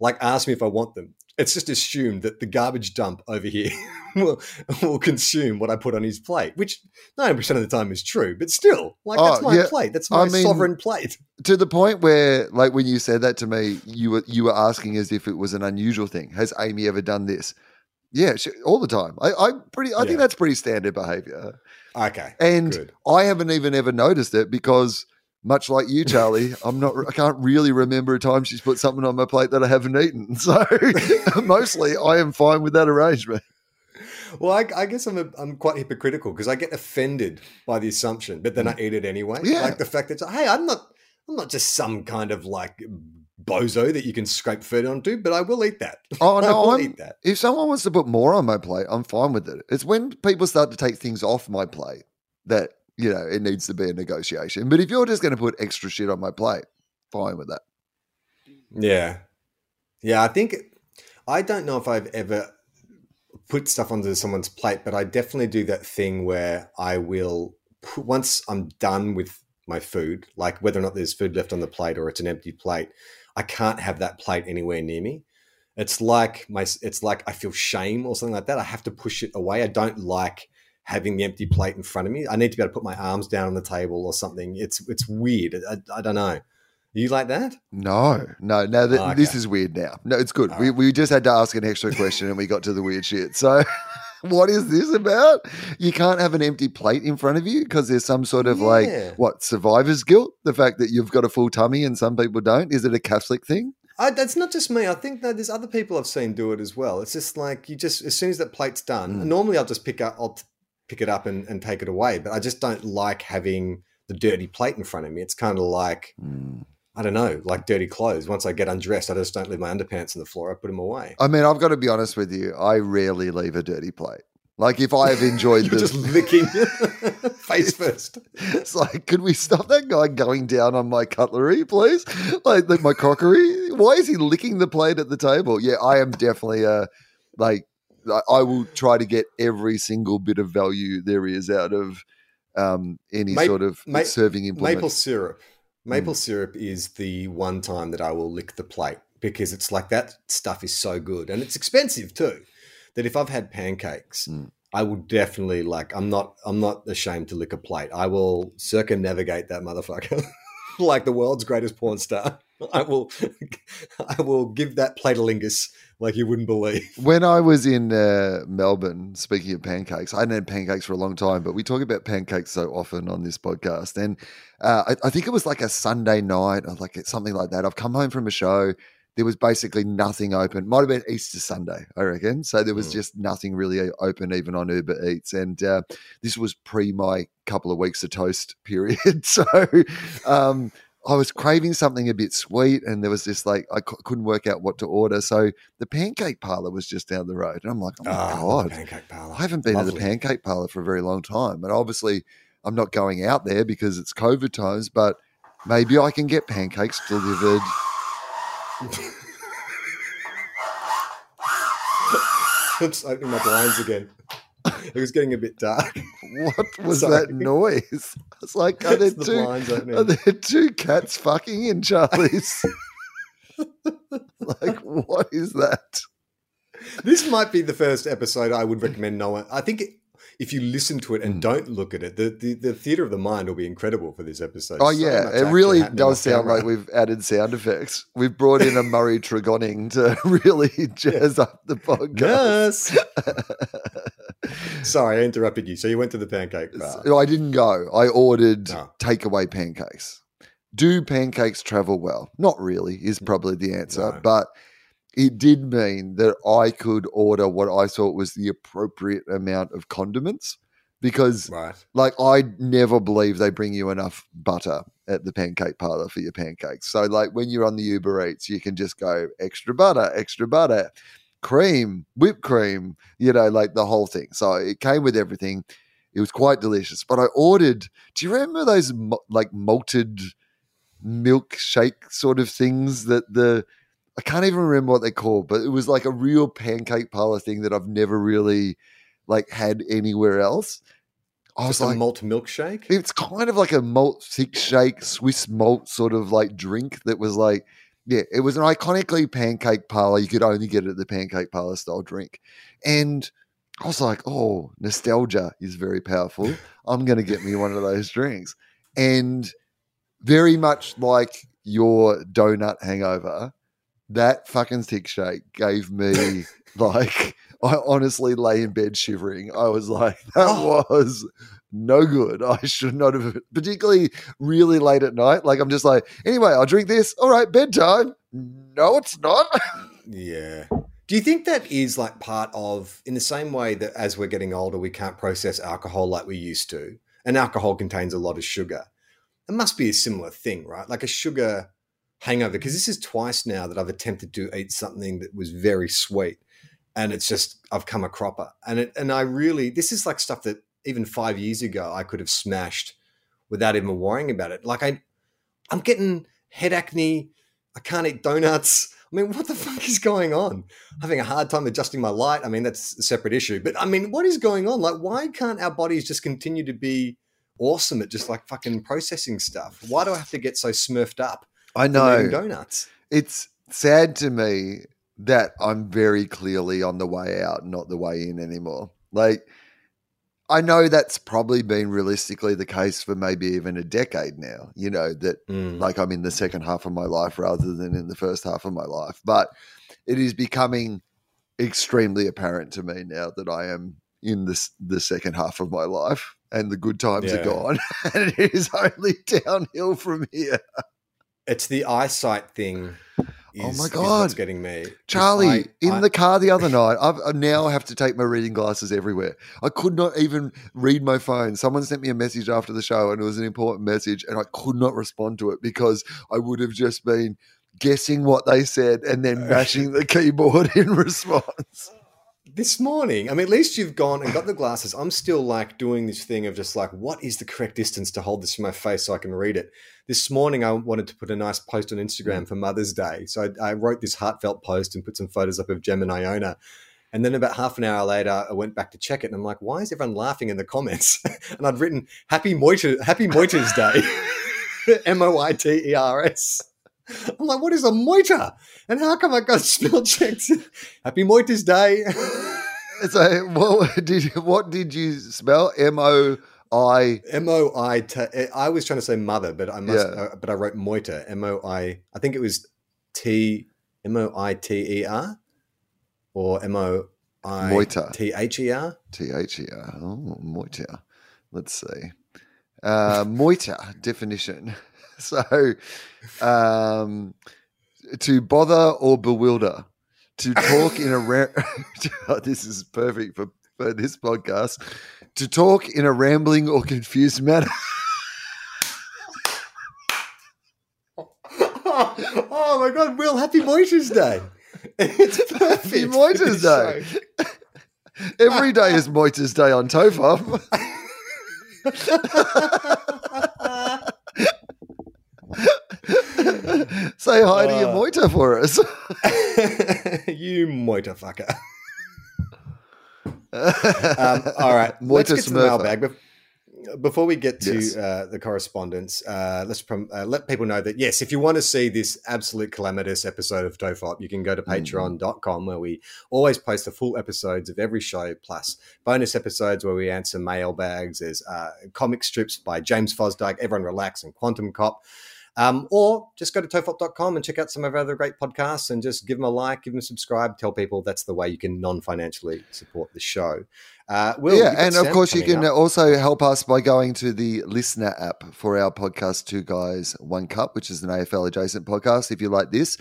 like ask me if I want them. It's just assumed that the garbage dump over here <laughs> will, will consume what I put on his plate, which 90% of the time is true, but still, like that's Oh, my yeah. plate. That's I my mean- sovereign plate. To the point where, like, when you said that to me, you were you were asking as if it was an unusual thing. Has Amy ever done this? Yeah, she, all the time. I, I pretty. I Yeah. think that's pretty standard behavior. Okay. And Good. I haven't even ever noticed it because, much like you, Charlie, I'm not. I can't really remember a time she's put something on my plate that I haven't eaten. <laughs> So <laughs> mostly, I am fine with that arrangement. Well, I, I guess I'm a, I'm quite hypocritical because I get offended by the assumption, but then I mm. eat it anyway. Yeah. Like the fact that hey, I'm not I'm not just some kind of like bozo that you can scrape food onto, but I will eat that. Oh <laughs> I no, will I'm, eat that. if someone wants to put more on my plate, I'm fine with it. It's when people start to take things off my plate that you know it needs to be a negotiation. But if you're just going to put extra shit on my plate, fine with that. Yeah, yeah. I think I don't know if I've ever put stuff onto someone's plate, but I definitely do that thing where I will put, once I'm done with my food, like whether or not there's food left on the plate or it's an empty plate. I can't have that plate anywhere near me. It's like my it's like I feel shame or something like that. I have to push it away. I don't like having the empty plate in front of me. I need to be able to put my arms down on the table or something. It's it's weird. I, I don't know. You like that? No, no, no. Th- Oh, This is weird now. No, it's good. All We, right. we just had to ask an extra question and we got to the weird shit. So, <laughs> what is this about? You can't have an empty plate in front of you because there's some sort of like, what, survivor's guilt? The fact that you've got a full tummy and some people don't? Is it a Catholic thing? I, that's not just me. I think that there's other people I've seen do it as well. It's just like you just as soon as that plate's done. Mm. Normally, I'll just pick up, I'll pick it up and, and take it away. But I just don't like having the dirty plate in front of me. It's kind of like Mm. I don't know, like dirty clothes. Once I get undressed, I just don't leave my underpants on the floor. I put them away. I mean, I've got to be honest with you. I rarely leave a dirty plate. Like, if I have enjoyed <laughs> You're the. just licking <laughs> face first. It's like, could we stop that guy going down on my cutlery, please? Like the, my crockery. Why is he licking the plate at the table? Yeah, I am definitely a like. I- will try to get every single bit of value there is out of um, any Ma- sort of ma- serving implement. Maple syrup. Maple syrup is the one time that I will lick the plate because it's like that stuff is so good and it's expensive too. That if I've had pancakes, Mm. I will definitely like. I'm not. I'm not ashamed to lick a plate. I will circumnavigate that motherfucker <laughs> like the world's greatest porn star. <laughs> I will. <laughs> I will give that plate a lingus like you wouldn't believe. <laughs> When I was in uh, Melbourne, speaking of pancakes, I hadn't had pancakes for a long time, but we talk about pancakes so often on this podcast. And uh, I, I think it was like a Sunday night or like something like that. I've come home from a show. There was basically nothing open. Might have been Easter Sunday, I reckon. So there was Mm. just nothing really open, even on Uber Eats. And uh, this was pre my couple of weeks of toast period. so um, I was craving something a bit sweet, and there was this like I couldn't work out what to order. So the pancake parlor was just down the road, and I'm like, oh my Ah, god, pancake parlor. I haven't been to the pancake parlor for a very long time, and obviously I'm not going out there because it's COVID times. But maybe I can get pancakes delivered. <laughs> Oops, opening my blinds again. It was getting a bit dark. What <laughs> was Sorry. that noise? It's like, are there the two? Are there two cats fucking in Charlie's? <laughs> like, what is that? This might be the first episode I would recommend no one. I think it, if you listen to it and Mm. don't look at it, the, the, the theater of the mind will be incredible for this episode. Oh So yeah, it really does sound camera. like we've added sound effects. We've brought in a Murray Tregoning to <laughs> really jazz up the podcast. Yes. Sorry, I interrupted you. So you went to the pancake bar. So I didn't go. I ordered No. takeaway pancakes. Do pancakes travel well? Not really, is probably the answer. No. But it did mean that I could order what I thought was the appropriate amount of condiments because Right. like I never believe they bring you enough butter at the pancake parlor for your pancakes. So like when you're on the Uber Eats, you can just go extra butter, extra butter, cream, whipped cream, you know, like the whole thing. So it came with everything. It was quite delicious. But I ordered. Do you remember those like malted milkshake sort of things that the I can't even remember what they called, but it was like a real pancake parlor thing that I've never really like had anywhere else. I was Just like, malt milkshake. it's kind of like a malt thick shake, Swiss malt sort of like drink that was like, yeah, it was an iconically pancake parlor. You could only get it at the pancake parlor style drink. And I was like, oh, nostalgia is very powerful. <laughs> I'm going to get me one of those drinks. And very much like your donut hangover, that fucking thick shake gave me <laughs> like, I honestly lay in bed shivering. I was like, that Oh. was no good. <laughs> I should not have, particularly really late at night. Like, I'm just like, anyway, I'll drink this. All right, bedtime. No, it's not. <laughs> Yeah. Do you think that is like part of, in the same way that as we're getting older, we can't process alcohol like we used to, and alcohol contains a lot of sugar? It must be a similar thing, right? Like a sugar hangover, because this is twice now that I've attempted to eat something that was very sweet, and it's just I've come a cropper, and it, and I really this is like stuff that even five years ago I could have smashed without even worrying about it. Like I, I'm getting head acne. I can't eat donuts. I mean, what the fuck is going on? Having a hard time adjusting my light. I mean, that's a separate issue. But I mean, what is going on? Like, why can't our bodies just continue to be awesome at just like fucking processing stuff? Why do I have to get so smurfed up I know. donuts? it's sad to me that I'm very clearly on the way out, not the way in anymore. Like, I know that's probably been realistically the case for maybe even a decade now, you know, that Mm. like I'm in the second half of my life rather than in the first half of my life. But it is becoming extremely apparent to me now that I am in this the second half of my life and the good times Yeah. are gone. <laughs> and it is only downhill from here. It's the eyesight thing. Oh is- my is God. getting me. Charlie, I- in I- the car the other night, I've, I now have to take my reading glasses everywhere. I could not even read my phone. Someone sent me a message after the show, and it was an important message, and I could not respond to it because I would have just been guessing what they said and then <laughs> mashing the keyboard <laughs> in response. this morning, I mean, at least you've gone and got the glasses. I'm still like doing this thing of just like, what is the correct distance to hold this from my face so I can read it? This morning, I wanted to put a nice post on Instagram mm. for Mother's Day. So I, I wrote this heartfelt post and put some photos up of Gem and Iona. And then about half an hour later, I went back to check it, and I'm like, "Why is everyone laughing in the comments?" <laughs> and I'd written "Happy Moiter, Happy Moiters Day," <laughs> M O I T E R S. I'm like, "What is a moiter?" And how come I got <laughs> spell checked? Happy Moiters Day. So, what did what did you spell? M O I. M O I T. I was trying to say mother, but I must. Yeah. Uh, but I wrote moiter. M O I. I think it was T. M O I T E R, or M O I Moiter. T H E R. T H E R. Oh, moiter. Let's see. Uh, <laughs> moiter definition. <laughs> So, um, to bother or bewilder, to talk in a. Ra- <laughs> this is perfect for, for this podcast. To talk in a rambling or confused manner. <laughs> oh my God, Wil! Happy Moiters Day. It's perfect. Happy for Day. Every day is Moiters Day on Tofop. <laughs> Say hi to your Uh. moiter for us. <laughs> you moiter fucker. Um, all right, <laughs> let's get to the mailbag. Before we get to Yes. uh, the correspondence, uh, let's prom- uh, let people know that yes, if you want to see this absolute calamitous episode of Tofop, you can go to Mm-hmm. patreon.com where we always post the full episodes of every show, plus bonus episodes where we answer mailbags. There's uh, comic strips by James Fosdyke, Everyone Relax, and Quantum Cop. Um, or just go to tofop.com and check out some of our other great podcasts and just give them a like, give them a subscribe, tell people that's the way you can non financially support the show. Uh, Wil, yeah, and of course you can up. also help us by going to the listener app for our podcast, Two Guys, One Cup, which is an AFL adjacent podcast. If you like this,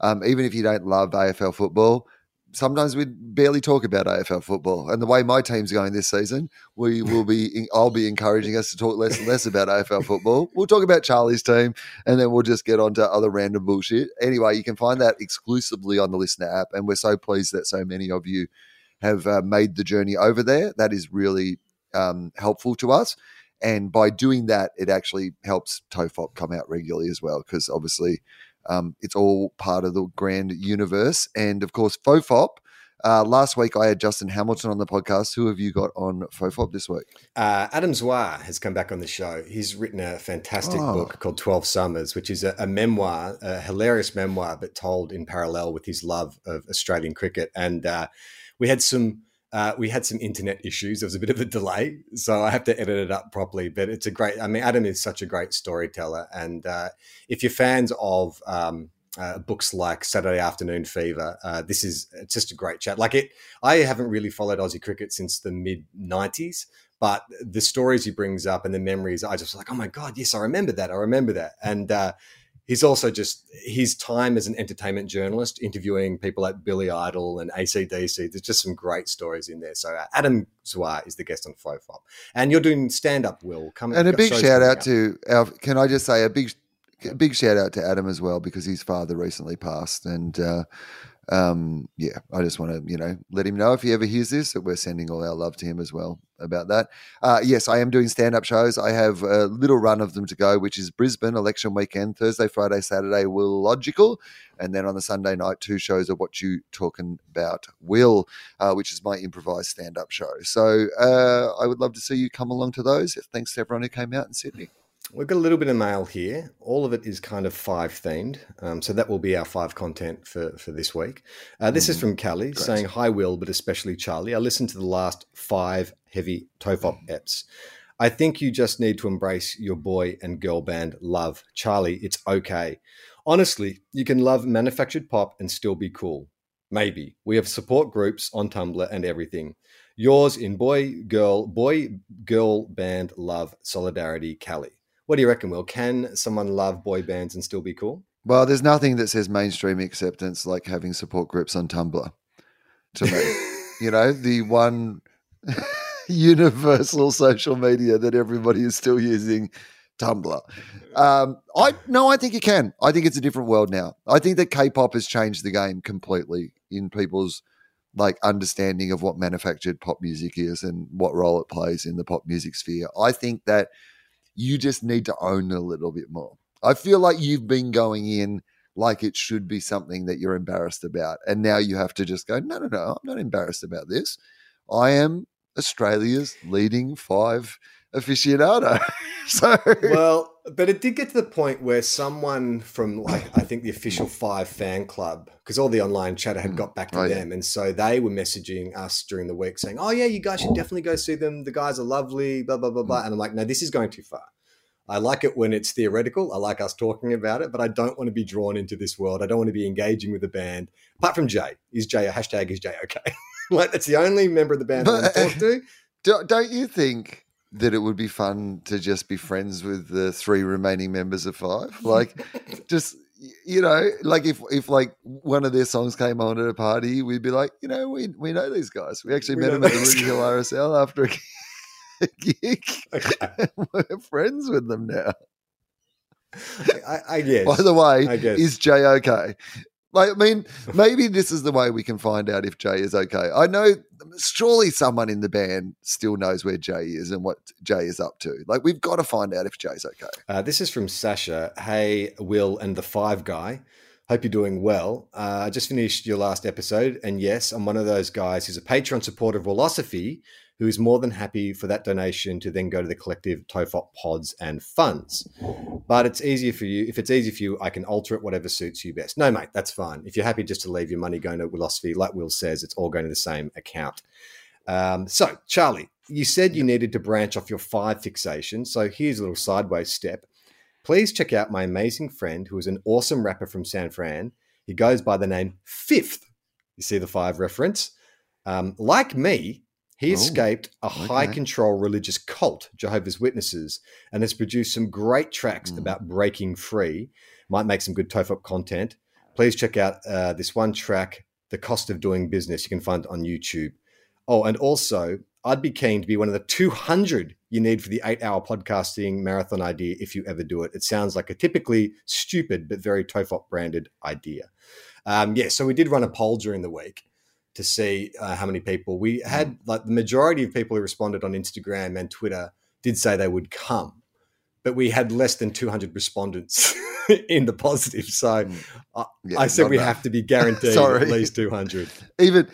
um, even if you don't love AFL football, sometimes we barely talk about AFL football. And the way my team's going this season, we will be, I'll be encouraging us to talk less and less about AFL football. We'll talk about Charlie's team, and then we'll just get on to other random bullshit. Anyway, you can find that exclusively on the listener app, and we're so pleased that so many of you have uh, made the journey over there. That is really um, helpful to us. And by doing that, it actually helps Tofop come out regularly as well, because obviously um, it's all part of the grand universe. And of course, FOFOP. Uh, last week, I had Justin Hamilton on the podcast. Who have you got on FOFOP this week? Uh, Adam Zwar has come back on the show. He's written a fantastic Oh. book called 12 Summers, which is a, a memoir, a hilarious memoir, but told in parallel with his love of Australian cricket. And uh, we had some. Uh, we had some internet issues. There was a bit of a delay, so I have to edit it up properly. But it's a great. I mean, Adam is such a great storyteller, and uh, if you're fans of um, uh, books like Saturday Afternoon Fever, uh, this is it's just a great chat. Like it, I haven't really followed Aussie cricket since the mid '90s, but the stories he brings up and the memories, I just like, oh my god, yes, I remember that. I remember that. And uh, he's also just his time as an entertainment journalist, interviewing people like Billy Idol and ACDC. There's just some great stories in there. So uh, Adam Zwar is the guest on FOFOP, and you're doing stand up. Will come And a big shout out up. to our. Can I just say a big, a big shout out to Adam as well because his father recently passed, and uh, um, yeah, I just want to you know let him know if he ever hears this that we're sending all our love to him as well about that. Uh, yes, I am doing stand up shows. I have a little run of them to go, which is Brisbane election weekend, Thursday, Friday, Saturday. Wilogical, and then on the Sunday night, two shows of what you talking about, Wil, uh, which is my improvised stand up show. So uh, I would love to see you come along to those. Thanks to everyone who came out in Sydney. We've got a little bit of mail here. All of it is kind of five themed. Um, so that will be our five content for, for this week. Uh, this is from Callie saying, Hi, Wil, but especially Charlie. I listened to the last five heavy Tofop eps. I think you just need to embrace your boy and girl band love. Charlie, it's okay. Honestly, you can love manufactured pop and still be cool. Maybe. We have support groups on Tumblr and everything. Yours in boy, girl, boy, girl band love, solidarity, Callie. What do you reckon, Wil? Can someone love boy bands and still be cool? Well, there's nothing that says mainstream acceptance like having support groups on Tumblr. To me, <laughs> you know, the one <laughs> universal social media that everybody is still using, Tumblr. Um, I no, I think you can. I think it's a different world now. I think that K-pop has changed the game completely in people's like understanding of what manufactured pop music is and what role it plays in the pop music sphere. I think that you just need to own a little bit more. I feel like you've been going in like it should be something that you're embarrassed about. And now you have to just go, no, no, no, I'm not embarrassed about this. I am Australia's leading five aficionado. <laughs> so well, but it did get to the point where someone from like I think the official five fan club, because all the online chatter had hmm. got back to Oh, them, and so they were messaging us during the week saying, "Oh yeah, you guys should definitely go see them. The guys are lovely." Blah blah blah blah. Hmm. And I'm like, no, this is going too far. I like it when it's theoretical. I like us talking about it, but I don't want to be drawn into this world. I don't want to be engaging with the band. Apart from Jay, is Jay a hashtag? Is Jay okay? <laughs> like that's the only member of the band I want to talk to. <laughs> Don't you think that it would be fun to just be friends with the three remaining members of Five? Like, <laughs> just you know, like if if like one of their songs came on at a party, we'd be like, you know, we we know these guys. We actually We met them at the Rooty Hill RSL after a <laughs> gig. Okay. <laughs> We're friends with them now. I, I guess. By the way, I guess. is Jay okay? Like, I mean, maybe this is the way we can find out if Jay is okay. I know, surely someone in the band still knows where Jay is and what Jay is up to. Like, we've got to find out if Jay's okay. Uh, this is from Sasha. Hey, Wil and the Five Guy. Hope you're doing well. Uh, I just finished your last episode, and yes, I'm one of those guys who's a Patreon supporter of Philosophy, who is more than happy for that donation to then go to the collective Tofop pods and funds. But it's easier for you. If it's easy for you, I can alter it whatever suits you best. No, mate, that's fine. If you're happy just to leave your money going to Philosophy, like Wil says, it's all going to the same account. Um, so, Charlie, you said you needed to branch off your five fixations. So here's a little sideways step. Please check out my amazing friend who is an awesome rapper from San Fran. He goes by the name Fifth. You see the five reference? Um, like me, he Oh, escaped a high control religious cult, Jehovah's Witnesses, and has produced some great tracks Mm. about breaking free. Might make some good Tofop content. Please check out uh, this one track, The Cost of Doing Business. You can find it on YouTube. Oh, and also, I'd be keen to be one of the 200 you need for the eight hour podcasting marathon idea if you ever do it. It sounds like a typically stupid but very Tofop branded idea. Um, yeah, so we did run a poll during the week to see uh, how many people we had. Like the majority of people who responded on Instagram and Twitter did say they would come, but we had less than 200 respondents <laughs> in the positive. So I, Yeah, I said we enough. have to be <laughs> guaranteed at least 200. Even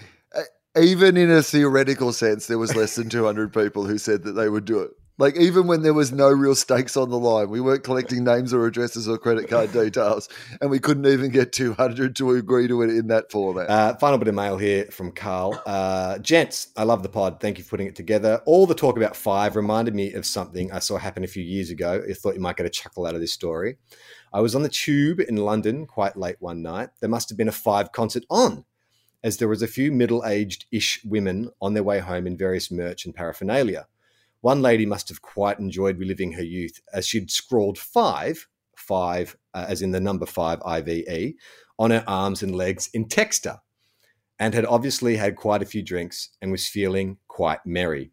even in a theoretical sense, there was less than 200 people who said that they would do it. Like even when there was no real stakes on the line, we weren't collecting names or addresses or credit card details, and we couldn't even get 200 to agree to it in that format. Uh, final bit of mail here from Carl. Uh, gents, I love the pod. Thank you for putting it together. All the talk about five reminded me of something I saw happen a few years ago. I thought you might get a chuckle out of this story. I was on the tube in London quite late one night. There must have been a five concert on, as there was a few middle aged ish women on their way home in various merch and paraphernalia. One lady must have quite enjoyed reliving her youth as she'd scrawled five, five, uh, as in the number five, I V E, on her arms and legs in texter and had obviously had quite a few drinks and was feeling quite merry.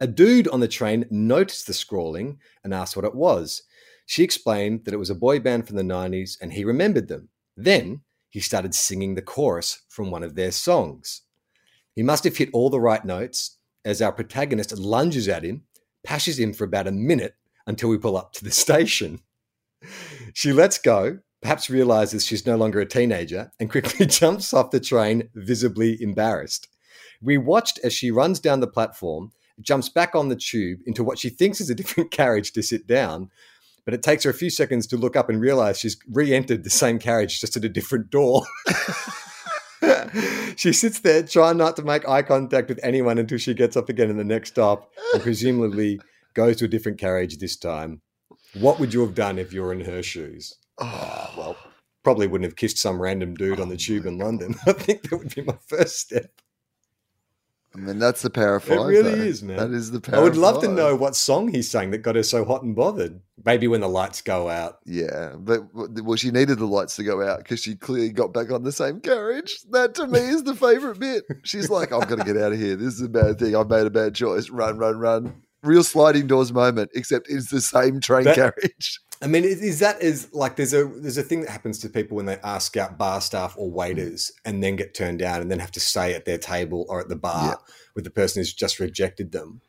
A dude on the train noticed the scrawling and asked what it was. She explained that it was a boy band from the 90s and he remembered them. Then he started singing the chorus from one of their songs. He must have hit all the right notes as our protagonist lunges at him, pashes him for about a minute until we pull up to the <laughs> station. She lets go, perhaps realizes she's no longer a teenager, and quickly <laughs> jumps off the train, visibly embarrassed. We watched as she runs down the platform jumps back on the tube into what she thinks is a different <laughs> carriage to sit down. But it takes her a few seconds to look up and realize she's re entered the same carriage just at a different door. <laughs> she sits there trying not to make eye contact with anyone until she gets up again in the next stop and presumably goes to a different carriage this time. What would you have done if you were in her shoes? Oh, Well, probably wouldn't have kissed some random dude on the oh tube in London. <laughs> I think that would be my first step. I mean, that's the five. It really though. is, man. That is the power I would love to know what song he sang that got her so hot and bothered. Maybe when the lights go out. Yeah, but well, she needed the lights to go out because she clearly got back on the same carriage. That to me is the favorite bit. She's like, "I've got to get out of here. This is a bad thing. I've made a bad choice. Run, run, run." Real sliding doors moment, except it's the same train That- carriage. I mean, is that is like there's a there's a thing that happens to people when they ask out bar staff or waiters and then get turned down and then have to stay at their table or at the bar Yeah. with the person who's just rejected them.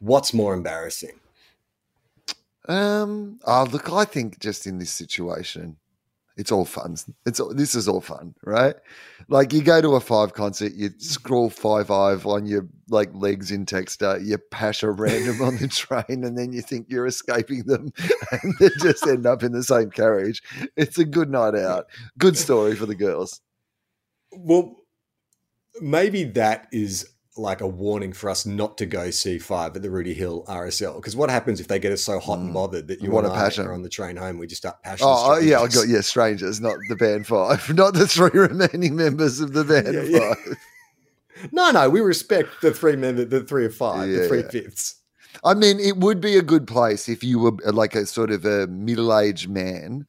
What's more embarrassing? Um. Oh, look, I think just in this situation, it's all fun. It's all, this is all fun, right? Like you go to a five concert, you scroll five five on your like legs in Texta, you pash a random on the <laughs> train, and then you think you're escaping them, <laughs> and they just end up in the same carriage. It's a good night out. Good story for the girls. Well, maybe that is like a warning for us not to go C5 at the Rooty Hill RSL. Because what happens if they get us so hot and Mm. bothered that you What and a passion. are on the train home, we just start passion. Oh, oh, yeah, I got yeah, strangers, not the band five, <laughs> not the three remaining members of the band Yeah, yeah. five. No, no, we respect the three men, the three of five, Yeah, the three fifths. I mean, it would be a good place if you were uh, like a sort of a middle-aged man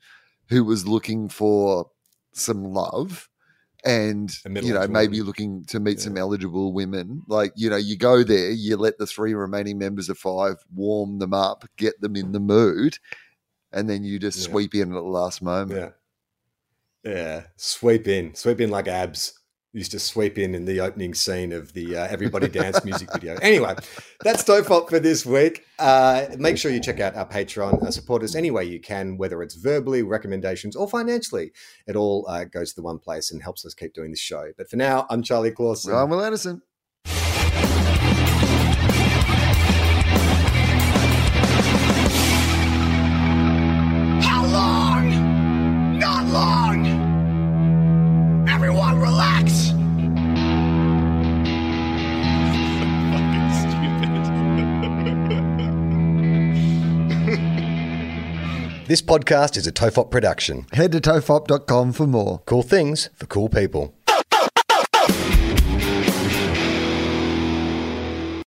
who was looking for some love and you know maybe woman. looking to meet Yeah. some eligible women like you know you go there you let the three remaining members of five warm them up get them in the mood and then you just Yeah. sweep in at the last moment Yeah. Yeah. Sweep in. Sweep in like Abz. Used to sweep in in the opening scene of the uh, Everybody Dance music video. Anyway, that's Tofop for this week. Uh, make sure you check out our Patreon. Uh, support us any way you can, whether it's verbally, recommendations, or financially. It all uh, goes to the one place and helps us keep doing this show. But for now, I'm Charlie Clausen. I'm Wil Anderson This podcast is a Tofop production. head to tofop.com for more Cool things for cool people.